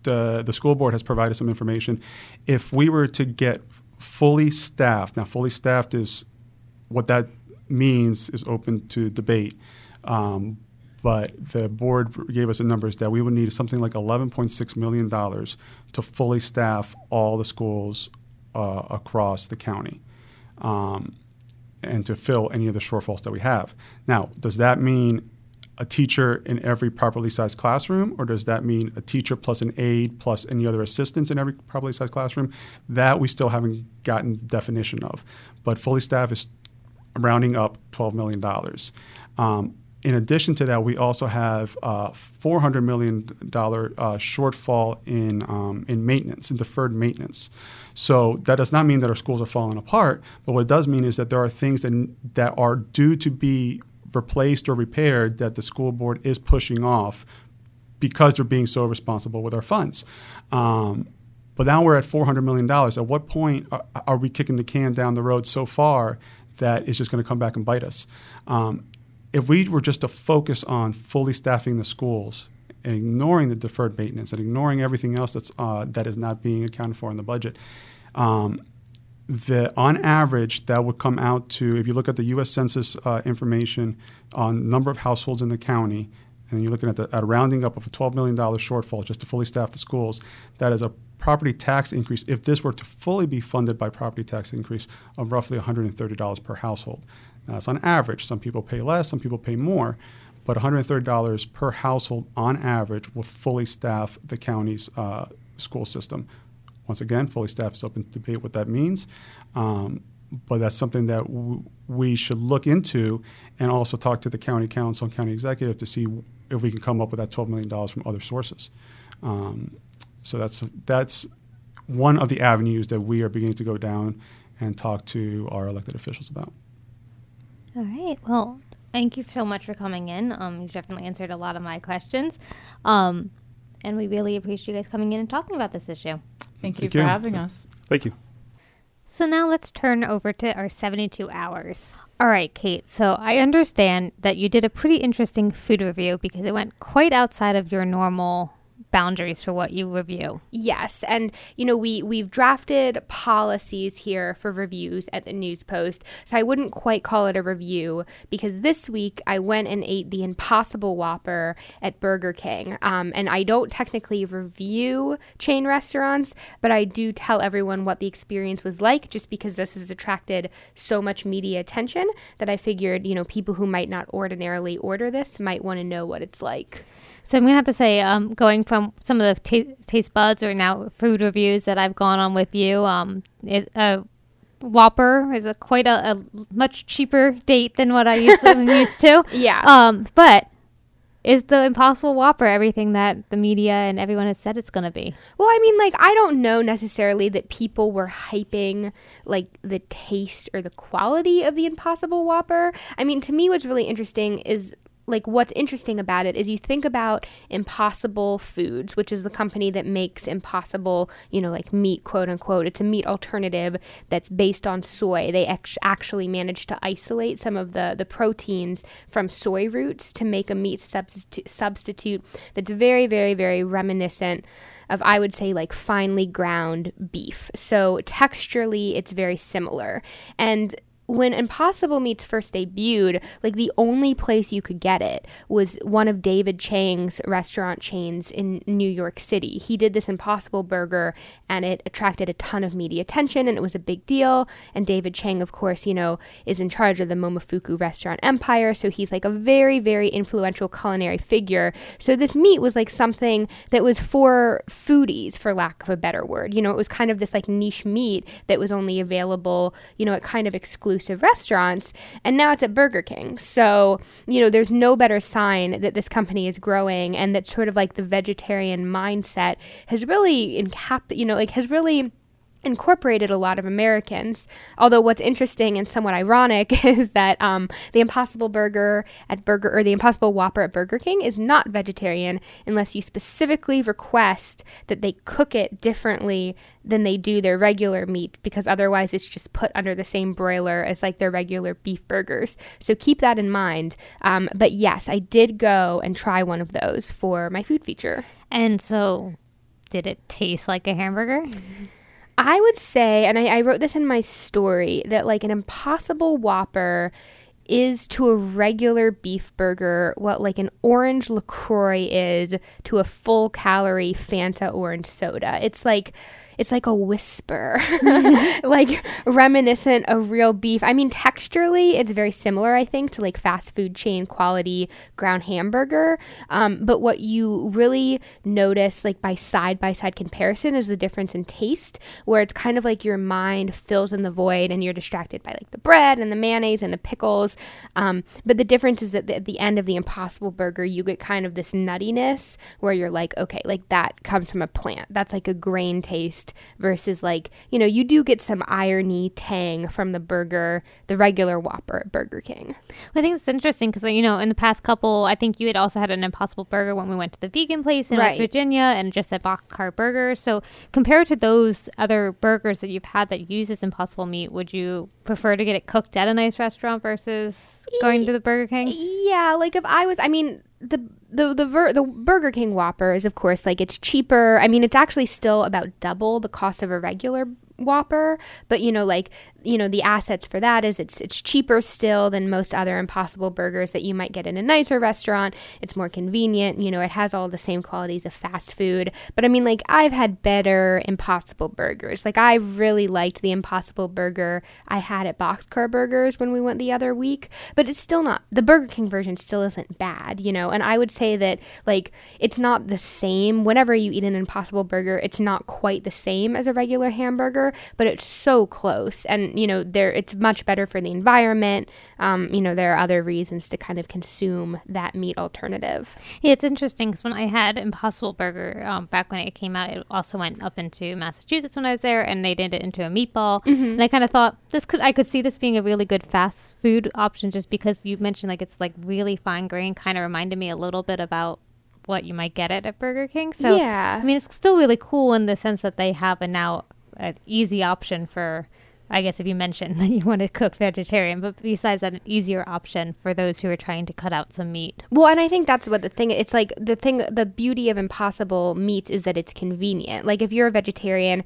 the the school board has provided some information. If we were to get fully staffed, now fully staffed is what that means is open to debate. Um, but the board gave us the numbers that we would need something like $11.6 million to fully staff all the schools uh, across the county um, and to fill any of the shortfalls that we have. Now, does that mean a teacher in every properly sized classroom, or does that mean a teacher plus an aide plus any other assistants in every properly sized classroom? That we still haven't gotten definition of. But fully staffed is rounding up $12 million. Um, in addition to that, we also have a $400 million uh, shortfall in, um, in maintenance, in deferred maintenance. So that does not mean that our schools are falling apart, but what it does mean is that there are things that, that are due to be replaced or repaired that the school board is pushing off because they're being so responsible with our funds. Um, but now we're at $400 million. At what point are, are, we kicking the can down the road so far that it's just going to come back and bite us? Um, if we were just to focus on fully staffing the schools and ignoring the deferred maintenance and ignoring everything else that's, uh, that is not being accounted for in the budget, um, the on average that would come out to if you look at the U.S. Census uh, information on number of households in the county, and you're looking at, the, at a rounding up of a $12 million shortfall just to fully staff the schools, that is a property tax increase, if this were to fully be funded by property tax increase, of roughly $130 per household. Now, it's on average. Some people pay less, some people pay more, but $130 per household on average will fully staff the county's uh, school system once again, fully staff is open to debate what that means. Um, but that's something that w- we should look into and also talk to the county council and county executive to see if we can come up with that $12 million from other sources. Um, so that's, that's one of the avenues that we are beginning to go down and talk to our elected officials about. All right. Well, thank you so much for coming in. Um, you definitely answered a lot of my questions. Um, and we really appreciate you guys coming in and talking about this issue. Thank you Thank for you. having us. Thank you. So now let's turn over to our 72 hours. All right, Kate. So I understand that you did a pretty interesting food review because it went quite outside of your normal boundaries for what you review. Yes, and you know we we've drafted policies here for reviews at the News Post, so I wouldn't quite call it a review because this week I went and ate the Impossible Whopper at Burger King, um, and I don't technically review chain restaurants, but I do tell everyone what the experience was like, just because this has attracted so much media attention that I figured you know people who might not ordinarily order this might want to know what it's like. So I'm gonna have to say, um, going from some of the t- taste buds or now food reviews that I've gone on with you, um, it, uh, Whopper is a quite a, a, much cheaper date than what I usually am used to. Yeah. Um, but is the Impossible Whopper everything that the media and everyone has said it's going to be? Well, I mean, like, I don't know necessarily that people were hyping, like, the taste or the quality of the Impossible Whopper. I mean, to me, what's really interesting is like what's interesting about it is you think about Impossible Foods, which is the company that makes Impossible, you know, like meat, quote unquote. It's a meat alternative that's based on soy. They ex- actually managed to isolate some of the the proteins from soy roots to make a meat substitute substitute that's very, very, very reminiscent of I would say like finely ground beef. So texturally, it's very similar and when Impossible Meats first debuted, like the only place you could get it was one of David Chang's restaurant chains in New York City. He did this Impossible Burger and it attracted a ton of media attention and it was a big deal. And David Chang, of course, you know, is in charge of the Momofuku restaurant empire. So he's like a very, very influential culinary figure. So this meat was like something that was for foodies, for lack of a better word. You know, it was kind of this like niche meat that was only available, you know, at kind of exclusive exclusive restaurants, and now it's at Burger King. So, you know, there's no better sign that this company is growing and that sort of like the vegetarian mindset has really encap, you know, like has really incorporated a lot of Americans. Although what's interesting and somewhat ironic is that um, the Impossible Burger at Burger or the Impossible Whopper at Burger King is not vegetarian unless you specifically request that they cook it differently than they do their regular meat because otherwise it's just put under the same broiler as like their regular beef burgers. So keep that in mind. Um, but yes, I did go and try one of those for my food feature. And so, did it taste like a hamburger? I would say, and I, I wrote this in my story, that like an impossible whopper is to a regular beef burger what like an orange LaCroix is to a full calorie Fanta orange soda. It's like it's like a whisper, like reminiscent of real beef. I mean, texturally, it's very similar, I think, to like fast food chain quality ground hamburger. Um, but what you really notice, like by side by side comparison, is the difference in taste, where it's kind of like your mind fills in the void and you're distracted by like the bread and the mayonnaise and the pickles. Um, but the difference is that at the end of the Impossible Burger, you get kind of this nuttiness where you're like, okay, like that comes from a plant. That's like a grain taste taste versus like, you know, you do get some irony tang from the burger, the regular Whopper at Burger King. Well, I think it's interesting because, you know, in the past couple, I think you had also had an Impossible Burger when we went to the vegan place in Right. West Virginia and just at Boxcar burger. So compared to those other burgers that you've had that use this Impossible meat, would you prefer to get it cooked at a nice restaurant versus going to the Burger King? Yeah, like if I was, I mean, the the the ver- the Burger King Whopper is of course like it's cheaper. I mean, it's actually still about double the cost of a regular Whopper, but you know, like you know, the assets for that is it's it's cheaper still than most other Impossible burgers that you might get in a nicer restaurant. It's more convenient. You know, it has all the same qualities of fast food. But I mean, like I've had better Impossible burgers. Like I really liked the Impossible burger I had at Boxcar Burgers when we went the other week. But it's still not the Burger King version still isn't bad. You know, and I would say that like it's not the same. Whenever you eat an Impossible burger, it's not quite the same as a regular hamburger, but it's so close. And you know, there it's much better for the environment. Um, you know, there are other reasons to kind of consume that meat alternative. Yeah, it's interesting because when I had Impossible Burger um, back when it came out, it also went up into Massachusetts when I was there, and they did it into a meatball. And I kind of thought this could I could see this being a really good fast food option just because you mentioned like it's like really fine grain, kind of reminded me a little bit about what you might get it at Burger King. So Yeah. I mean, it's still really cool in the sense that they have a now an easy option for. I guess if you mentioned that you want to cook vegetarian, but besides that, an easier option for those who are trying to cut out some meat. Well, and I think that's what the thing. It's like the thing. The beauty of Impossible meats is that it's convenient. Like if you're a vegetarian.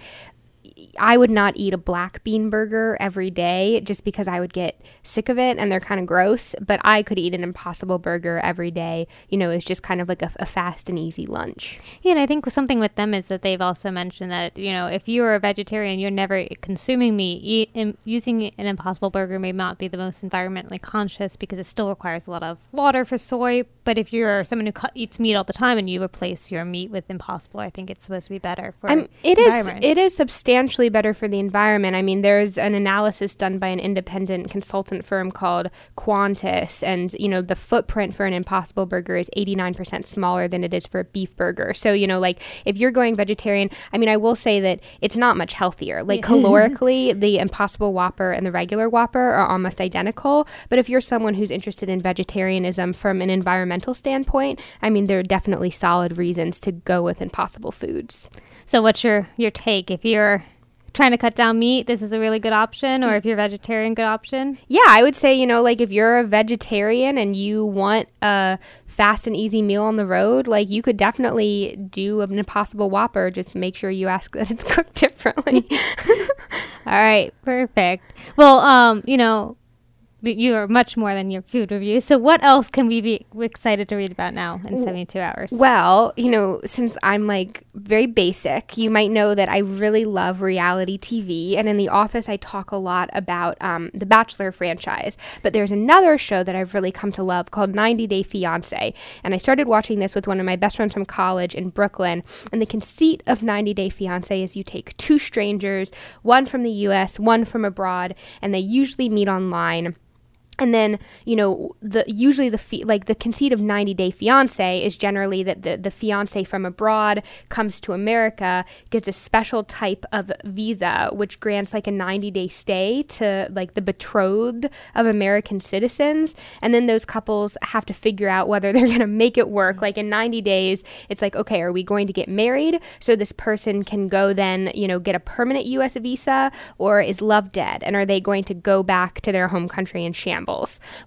I would not eat a black bean burger every day just because I would get sick of it and they're kind of gross. But I could eat an Impossible burger every day. You know, it's just kind of like a, a fast and easy lunch. Yeah, and I think something with them is that they've also mentioned that you know if you're a vegetarian, you're never consuming meat. Eat, using an Impossible Burger may not be the most environmentally conscious because it still requires a lot of water for soy. But if you're someone who cu- eats meat all the time and you replace your meat with Impossible, I think it's supposed to be better for. I'm, it is it is substantially better for the environment. I mean, there's an analysis done by an independent consultant firm called Quantis, and you know the footprint for an Impossible Burger is 89% smaller than it is for a beef burger. So you know, like if you're going vegetarian, I mean, I will say that it's not much healthier. Like calorically, the Impossible Whopper and the regular Whopper are almost identical. But if you're someone who's interested in vegetarianism from an environmental standpoint, I mean, there are definitely solid reasons to go with Impossible foods. So, what's your your take? If you're trying to cut down meat, this is a really good option, or if you're vegetarian, good option. Yeah, I would say, you know, like if you're a vegetarian and you want a fast and easy meal on the road, like you could definitely do an impossible whopper. Just make sure you ask that it's cooked differently. All right, perfect. Well, um, you know, you are much more than your food review. So, what else can we be excited to read about now in 72 hours? Well, you know, since I'm like very basic, you might know that I really love reality TV. And in The Office, I talk a lot about um, the Bachelor franchise. But there's another show that I've really come to love called 90 Day Fiance. And I started watching this with one of my best friends from college in Brooklyn. And the conceit of 90 Day Fiance is you take two strangers, one from the US, one from abroad, and they usually meet online and then you know the usually the fi- like the conceit of 90 day fiance is generally that the, the fiance from abroad comes to america gets a special type of visa which grants like a 90 day stay to like the betrothed of american citizens. And then those couples have to figure out whether they're going to make it work. Like in 90 days it's like okay are we going to get married so this person can go then you know get a permanent us visa or is love dead? And are they going to go back to their home country in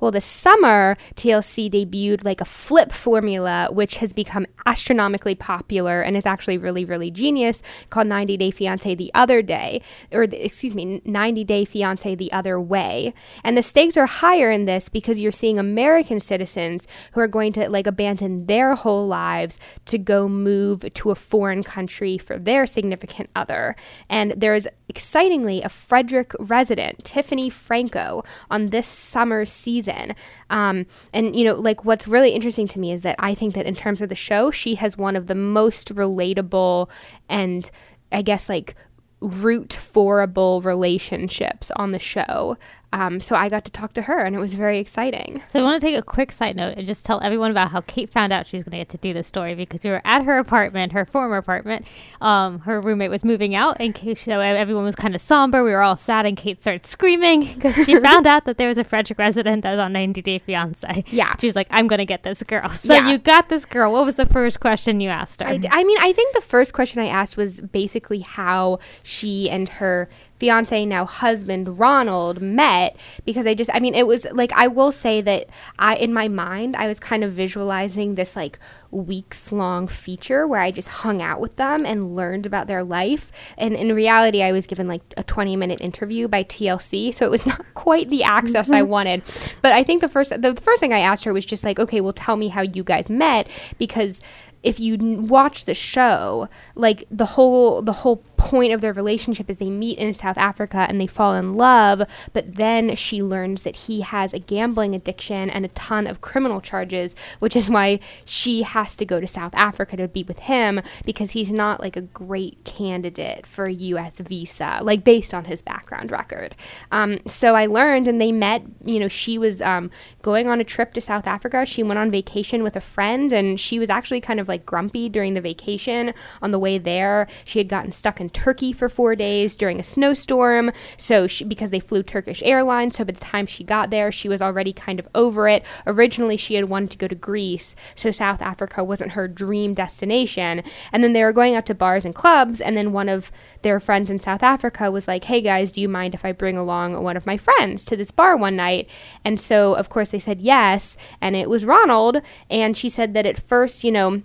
well this summer tlc debuted like a flip formula which has become astronomically popular and is actually really really genius called 90 day fiance the other day or the, excuse me 90 day fiance the other way. And the stakes are higher in this because you're seeing american citizens who are going to like abandon their whole lives to go move to a foreign country for their significant other. And there's excitingly a frederick resident tiffany franco on this summer's season. Um, and you know like what's really interesting to me is that i think that in terms of the show she has one of the most relatable and i guess like root forable relationships on the show um, so I got to talk to her, and it was very exciting. So I want to take a quick side note and just tell everyone about how Kate found out she was going to get to do this story because we were at her apartment, her former apartment. Um, her roommate was moving out, and Kate, so everyone was kind of somber. We were all sad, and Kate started screaming because she found out that there was a Frederick resident that was on 90 Day Fiance. Yeah. she was like, "I'm going to get this girl." So Yeah. you got this girl. What was the first question you asked her? I, d- I mean, I think the first question I asked was basically how she and her fiance, now husband, Ronald, met because I just, I mean, it was like, I will say that I, in my mind, I was kind of visualizing this like weeks long feature where I just hung out with them and learned about their life. And in reality, I was given like a 20 minute interview by TLC. So it was not quite the access I mm-hmm. wanted. But I think the first, the, the first thing I asked her was just like, okay, well, tell me how you guys met because if you watch the show, like the whole the whole point of their relationship is they meet in South Africa and they fall in love, but then she learns that he has a gambling addiction and a ton of criminal charges, which is why she has to go to South Africa to be with him because he's not like a great candidate for a US visa, like based on his background record. Um, so I learned and they met, you know, she was um, going on a trip to South Africa. She went on vacation with a friend and she was actually kind of like grumpy during the vacation. On the way there, she had gotten stuck in Turkey for four days during a snowstorm. So she, because they flew Turkish Airlines, so by the time she got there, she was already kind of over it. Originally, she had wanted to go to Greece, so South Africa wasn't her dream destination. And then they were going out to bars and clubs, and then one of their friends in South Africa was like, "Hey guys, do you mind if I bring along one of my friends to this bar one night?" And so, of course, they said yes, and it was Ronald. And she said that at first, you know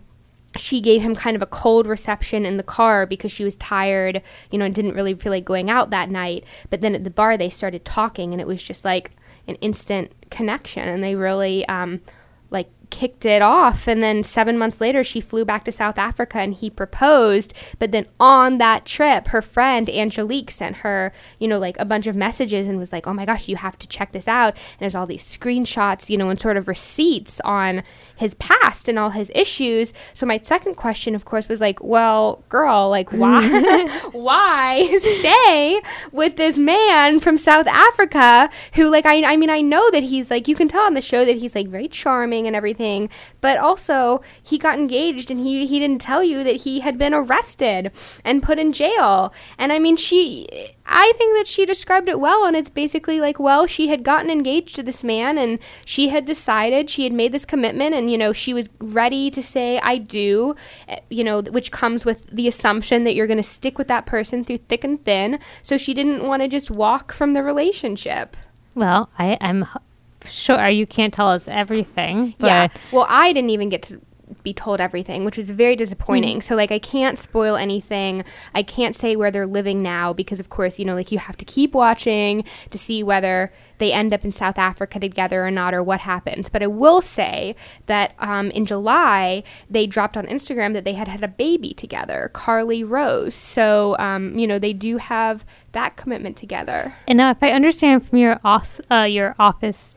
she gave him kind of a cold reception in the car because she was tired, you know, and didn't really feel like going out that night. But then at the bar, they started talking, and it was just like an instant connection, and they really, um, kicked it off. And then seven months later, she flew back to South Africa and he proposed. But then on that trip, her friend Angelique sent her, you know, like a bunch of messages and was like, oh my gosh, you have to check this out. And there's all these screenshots, you know, and sort of receipts on his past and all his issues. So my second question, of course, was like, well, girl, like, why, why stay with this man from South Africa who, like, I, I mean, I know that he's like, you can tell on the show that he's like very charming and everything, but also he got engaged and he he didn't tell you that he had been arrested and put in jail. And I mean, she, I think that she described it well, and it's basically like, well, she had gotten engaged to this man and she had decided she had made this commitment, and you know, she was ready to say I do, you know, which comes with the assumption that you're going to stick with that person through thick and thin. So she didn't want to just walk from the relationship. well, I, I'm h- sure you can't tell us everything. Yeah. Well, I didn't even get to be told everything, which was very disappointing. So like I can't spoil anything. I can't say where they're living now because of course, you know, like you have to keep watching to see whether they end up in South Africa together or not or what happens. But I will say that um, in July they dropped on Instagram that they had had a baby together, Carly Rose. So um, you know, they do have that commitment together. And now, if I understand from your off, uh, your office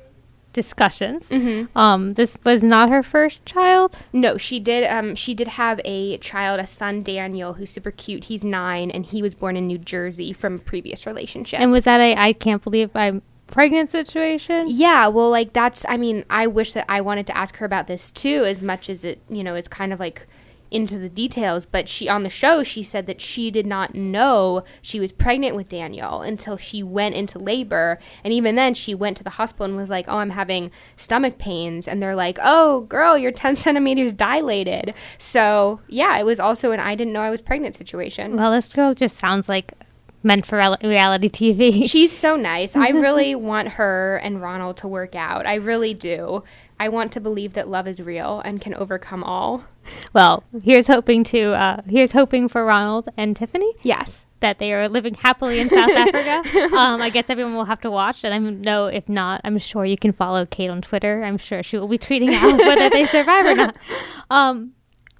discussions, Mm-hmm. um, this was not her first child. No, she did. Um, she did have a child, a son, Daniel, who's super cute. He's nine, and he was born in New Jersey from a previous relationship. And was that a I can't believe I'm pregnant situation? yeah, well, like that's. I mean, I wish that I wanted to ask her about this too, as much as it, you know, is kind of like into the details. But she on the show, she said that she did not know she was pregnant with Daniel until she went into labor, and even then, she went to the hospital and was like, "Oh, I'm having stomach pains," and they're like, "Oh, girl, you're 10 centimeters dilated." So yeah, it was also an I didn't know I was pregnant situation. Well, this girl just sounds like meant for reality TV. She's so nice. I really want her and Ronald to work out. I really do. I want to believe that love is real and can overcome all. Well, here's hoping to uh, here's hoping for Ronald and Tiffany Yes. that they are living happily in South Africa. Um, I guess everyone will have to watch, and I know if not, I'm sure you can follow Kate on Twitter. I'm sure she will be tweeting out whether they survive or not. Um,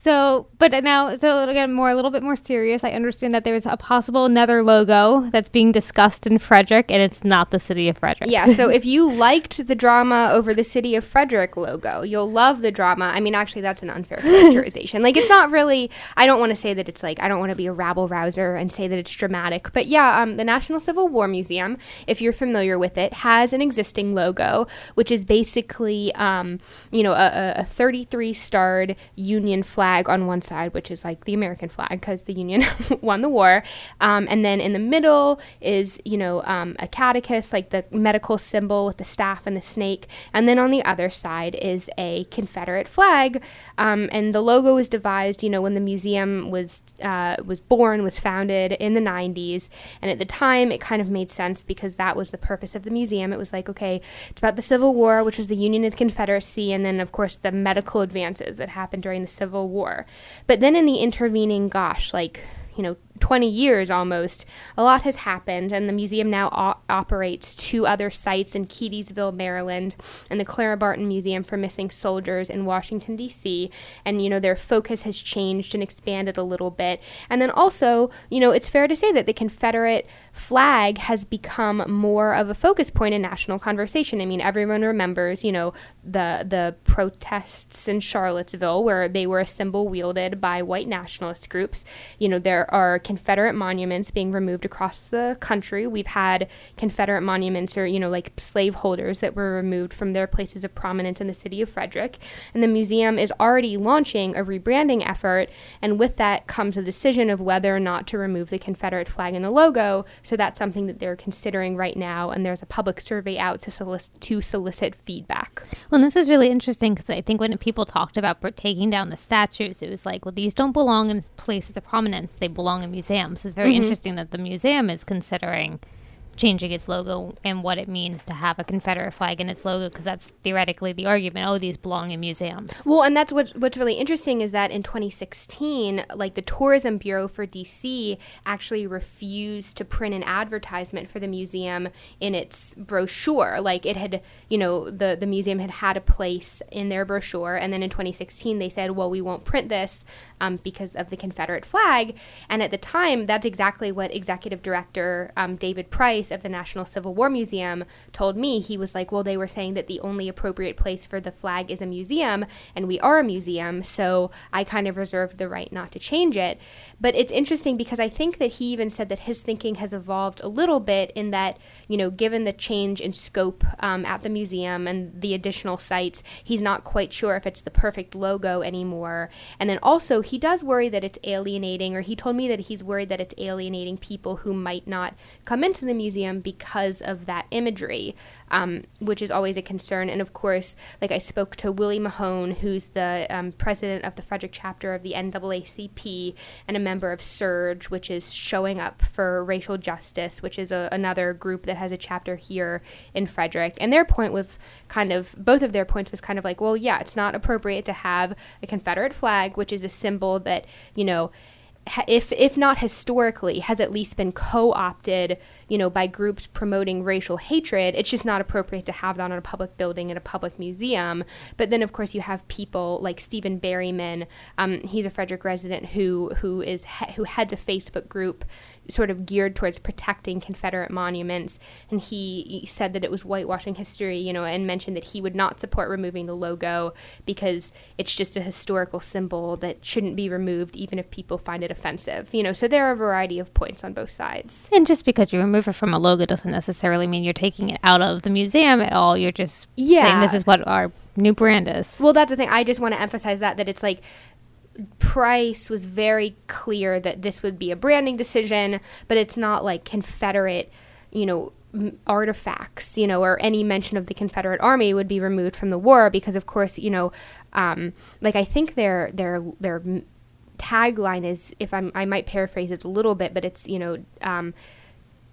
so, but now, so again, more a little bit more serious. I understand that there's a possible another logo that's being discussed in Frederick, and it's not the city of Frederick. Yeah, so if you liked the drama over the City of Frederick logo, you'll love the drama. I mean, actually, that's an unfair characterization. like, it's not really, I don't want to say that it's like, I don't want to be a rabble rouser and say that it's dramatic. But yeah, um, the National Civil War Museum, if you're familiar with it, has an existing logo, which is basically, um, you know, a, a 33 starred Union flag on one side, which is like the American flag because the Union won the war. Um, and then in the middle is, you know, um, a caduceus, like the medical symbol with the staff and the snake. And then on the other side is a Confederate flag. Um, and the logo was devised, you know, when the museum was uh, was born, was founded in the 90s. And at the time, it kind of made sense because that was the purpose of the museum. It was like, okay, it's about the Civil War, which was the Union and the Confederacy, and then, of course, the medical advances that happened during the Civil War. But then in the intervening, gosh, like, you know, 20 years almost, a lot has happened, and the museum now o- operates two other sites in Keedysville, Maryland, and the Clara Barton Museum for Missing Soldiers in Washington, D.C. And, you know, their focus has changed and expanded a little bit. And then also, you know, it's fair to say that the Confederate flag has become more of a focus point in national conversation. I mean, everyone remembers, you know, the the protests in Charlottesville where they were a symbol wielded by white nationalist groups. You know, there are Confederate monuments being removed across the country. We've had Confederate monuments or, you know, like slaveholders that were removed from their places of prominence in the city of Frederick. And the museum is already launching a rebranding effort, and with that comes a decision of whether or not to remove the Confederate flag and the logo. So that's something that they're considering right now, and there's a public survey out to solicit, to solicit feedback. Well, this is really interesting because I think when people talked about taking down the statues, it was like, well, these don't belong in places of prominence; they belong in museums. It's very mm-hmm. interesting that the museum is considering changing its logo and what it means to have a Confederate flag in its logo because that's theoretically the argument. Oh, these belong in museums. Well, and that's what's what's really interesting is that in 2016, like the Tourism Bureau for DC actually refused to print an advertisement for the museum in its brochure. Like it had, you know, the the museum had had a place in their brochure, and then in 2016 they said, well, we won't print this um, because of the Confederate flag. And at the time, that's exactly what Executive Director um, David Price of the National Civil War Museum told me. He was like, well, they were saying that the only appropriate place for the flag is a museum, and we are a museum, so I kind of reserved the right not to change it. But it's interesting because I think that he even said that his thinking has evolved a little bit in that, you know, given the change in scope um, at the museum and the additional sites, he's not quite sure if it's the perfect logo anymore. And then also, he does worry that it's alienating, or he told me that he's worried that it's alienating people who might not come into the museum because of that imagery, um, which is always a concern. And of course, like I spoke to Willie Mahone, who's the um, president of the Frederick chapter of the NAACP and a member of SURJ, which is showing up for racial justice, which is a, another group that has a chapter here in Frederick. And their point was kind of, both of their points was kind of like, well, yeah, it's not appropriate to have a Confederate flag, which is a symbol that, you know, if if not historically has at least been co-opted you know by groups promoting racial hatred. It's just not appropriate to have that on a public building in a public museum. But then of course you have people like Stephen Berryman um, he's a Frederick resident who who is who heads a Facebook group sort of geared towards protecting Confederate monuments. And he, he, said that it was whitewashing history, you know, and mentioned that he would not support removing the logo because it's just a historical symbol that shouldn't be removed, even if people find it offensive. You know, so there are a variety of points on both sides. And just because you remove it from a logo doesn't necessarily mean you're taking it out of the museum at all. You're just yeah. saying this is what our new brand is. Well, that's the thing. I just want to emphasize that that it's like Price was very clear that this would be a branding decision, but it's not like Confederate, you know, artifacts, you know, or any mention of the Confederate Army would be removed from the war because, of course, you know, um, like I think their their their tagline is, if I'm, I might paraphrase it a little bit, but it's you know. Um,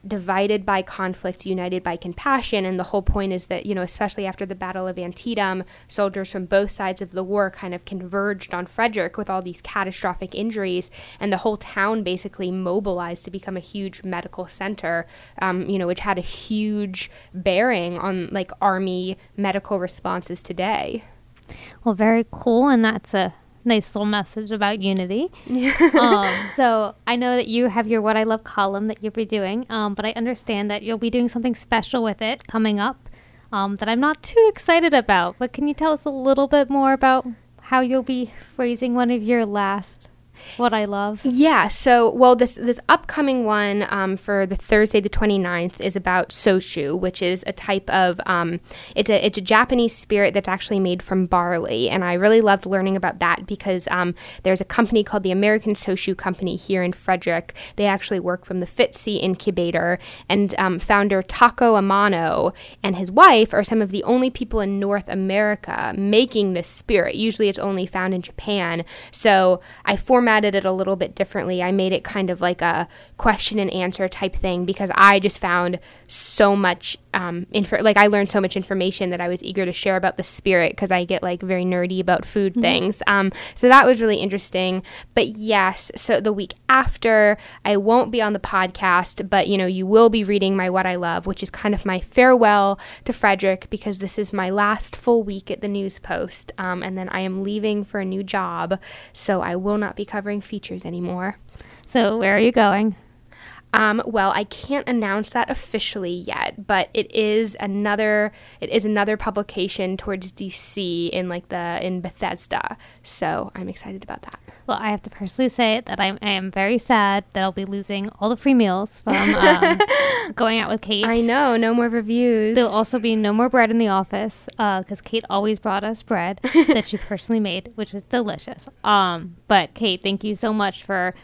divided by conflict, united by compassion. And the whole point is that, you know, especially after the Battle of Antietam, soldiers from both sides of the war kind of converged on Frederick with all these catastrophic injuries. And the whole town basically mobilized to become a huge medical center, um, you know, which had a huge bearing on like Army medical responses today. Well, very cool. And that's a nice little message about unity. um, so I know that you have your What I Love column that you'll be doing, um, but I understand that you'll be doing something special with it coming up um, that I'm not too excited about. But can you tell us a little bit more about how you'll be phrasing one of your last what I love. Yeah. So, well, this this upcoming one um, for the Thursday, the 29th, is about shochu, which is a type of um, it's a it's a Japanese spirit that's actually made from barley, and I really loved learning about that because um, there's a company called the American Shochu Company here in Frederick. They actually work from the FITCI incubator, and um, founder Taco Amano and his wife are some of the only people in North America making this spirit. Usually, it's only found in Japan. So I formatted formatted it a little bit differently. I made it kind of like a question and answer type thing because I just found so much um, info. Like I learned so much information that I was eager to share about the spirit because I get like very nerdy about food mm-hmm. things. Um, so that was really interesting. But yes, so the week after, I won't be on the podcast, but you know, you will be reading my What I Love, which is kind of my farewell to Frederick because this is my last full week at the News Post, um, and then I am leaving for a new job, so I will not be covering features anymore. So where are you going? Um, well, I can't announce that officially yet, but it is another it is another publication towards DC in like the in Bethesda. So I'm excited about that. Well, I have to personally say that I'm, I am very sad that I'll be losing all the free meals from um, going out with Kate. I know, no more reviews. There'll also be no more bread in the office because uh, Kate always brought us bread that she personally made, which was delicious. Um, but Kate, thank you so much for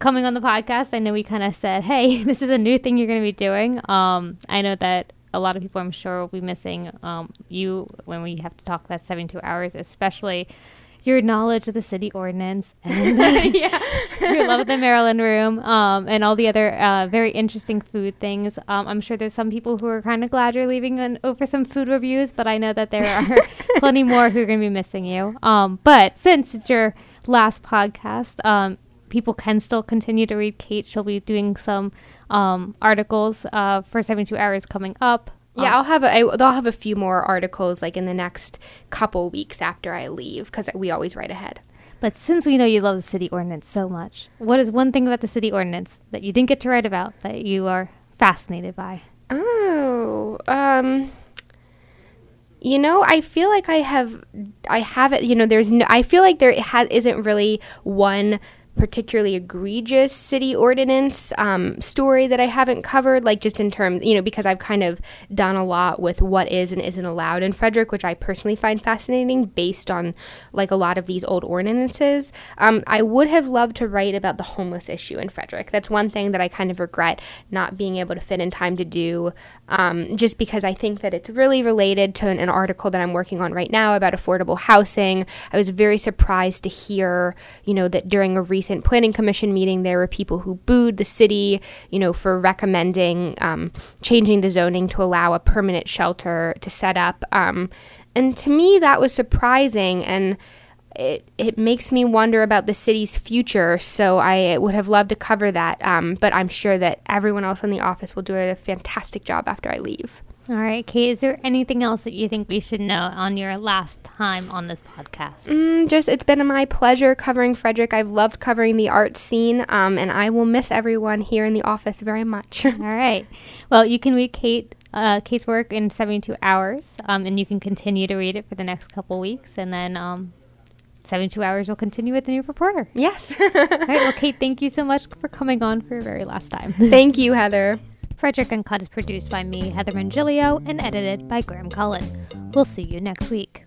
coming on the podcast. I know we kind of said, hey, this is a new thing you're going to be doing. Um, I know that a lot of people, I'm sure, will be missing um, you when we have to talk about 72 hours, especially your knowledge of the city ordinance and yeah. your love of the Maryland room um, and all the other uh, very interesting food things. Um, I'm sure there's some people who are kind of glad you're leaving an, over some food reviews, but I know that there are plenty more who are going to be missing you. Um, but since it's your last podcast, um, people can still continue to read Kate. She'll be doing some um, articles uh, for 72 hours coming up. Yeah, um, I'll have a, I, they'll have a few more articles like in the next couple weeks after I leave because we always write ahead. But since we know you love the city ordinance so much, what is one thing about the city ordinance that you didn't get to write about that you are fascinated by? Oh, um, you know, I feel like I have, I have it. You know, there's no. I feel like there ha- isn't really one particularly egregious city ordinance um, story that I haven't covered, like just in terms, you know, because I've kind of done a lot with what is and isn't allowed in Frederick, which I personally find fascinating based on like a lot of these old ordinances. Um, I would have loved to write about the homeless issue in Frederick. That's one thing that I kind of regret not being able to fit in time to do, um, just because I think that it's really related to an, an article that I'm working on right now about affordable housing. I was very surprised to hear, you know, that during a recent planning commission meeting, there were people who booed the city, you know, for recommending um, changing the zoning to allow a permanent shelter to set up. Um, and to me, that was surprising and it, it makes me wonder about the city's future. So I would have loved to cover that. Um, but I'm sure that everyone else in the office will do a fantastic job after I leave. All right, Kate, is there anything else that you think we should know on your last time on this podcast? Mm, just, it's been my pleasure covering Frederick. I've loved covering the art scene, um, and I will miss everyone here in the office very much. All right. Well, you can read Kate. Uh, Kate's work in 72 hours, um, and you can continue to read it for the next couple weeks, and then um, 72 hours will continue with the new reporter. Yes. All right. Well, Kate, thank you so much for coming on for your very last time. Thank you, Heather. Frederick Uncut is produced by me, Heather Mongilio, and edited by Graham Cullen. We'll see you next week.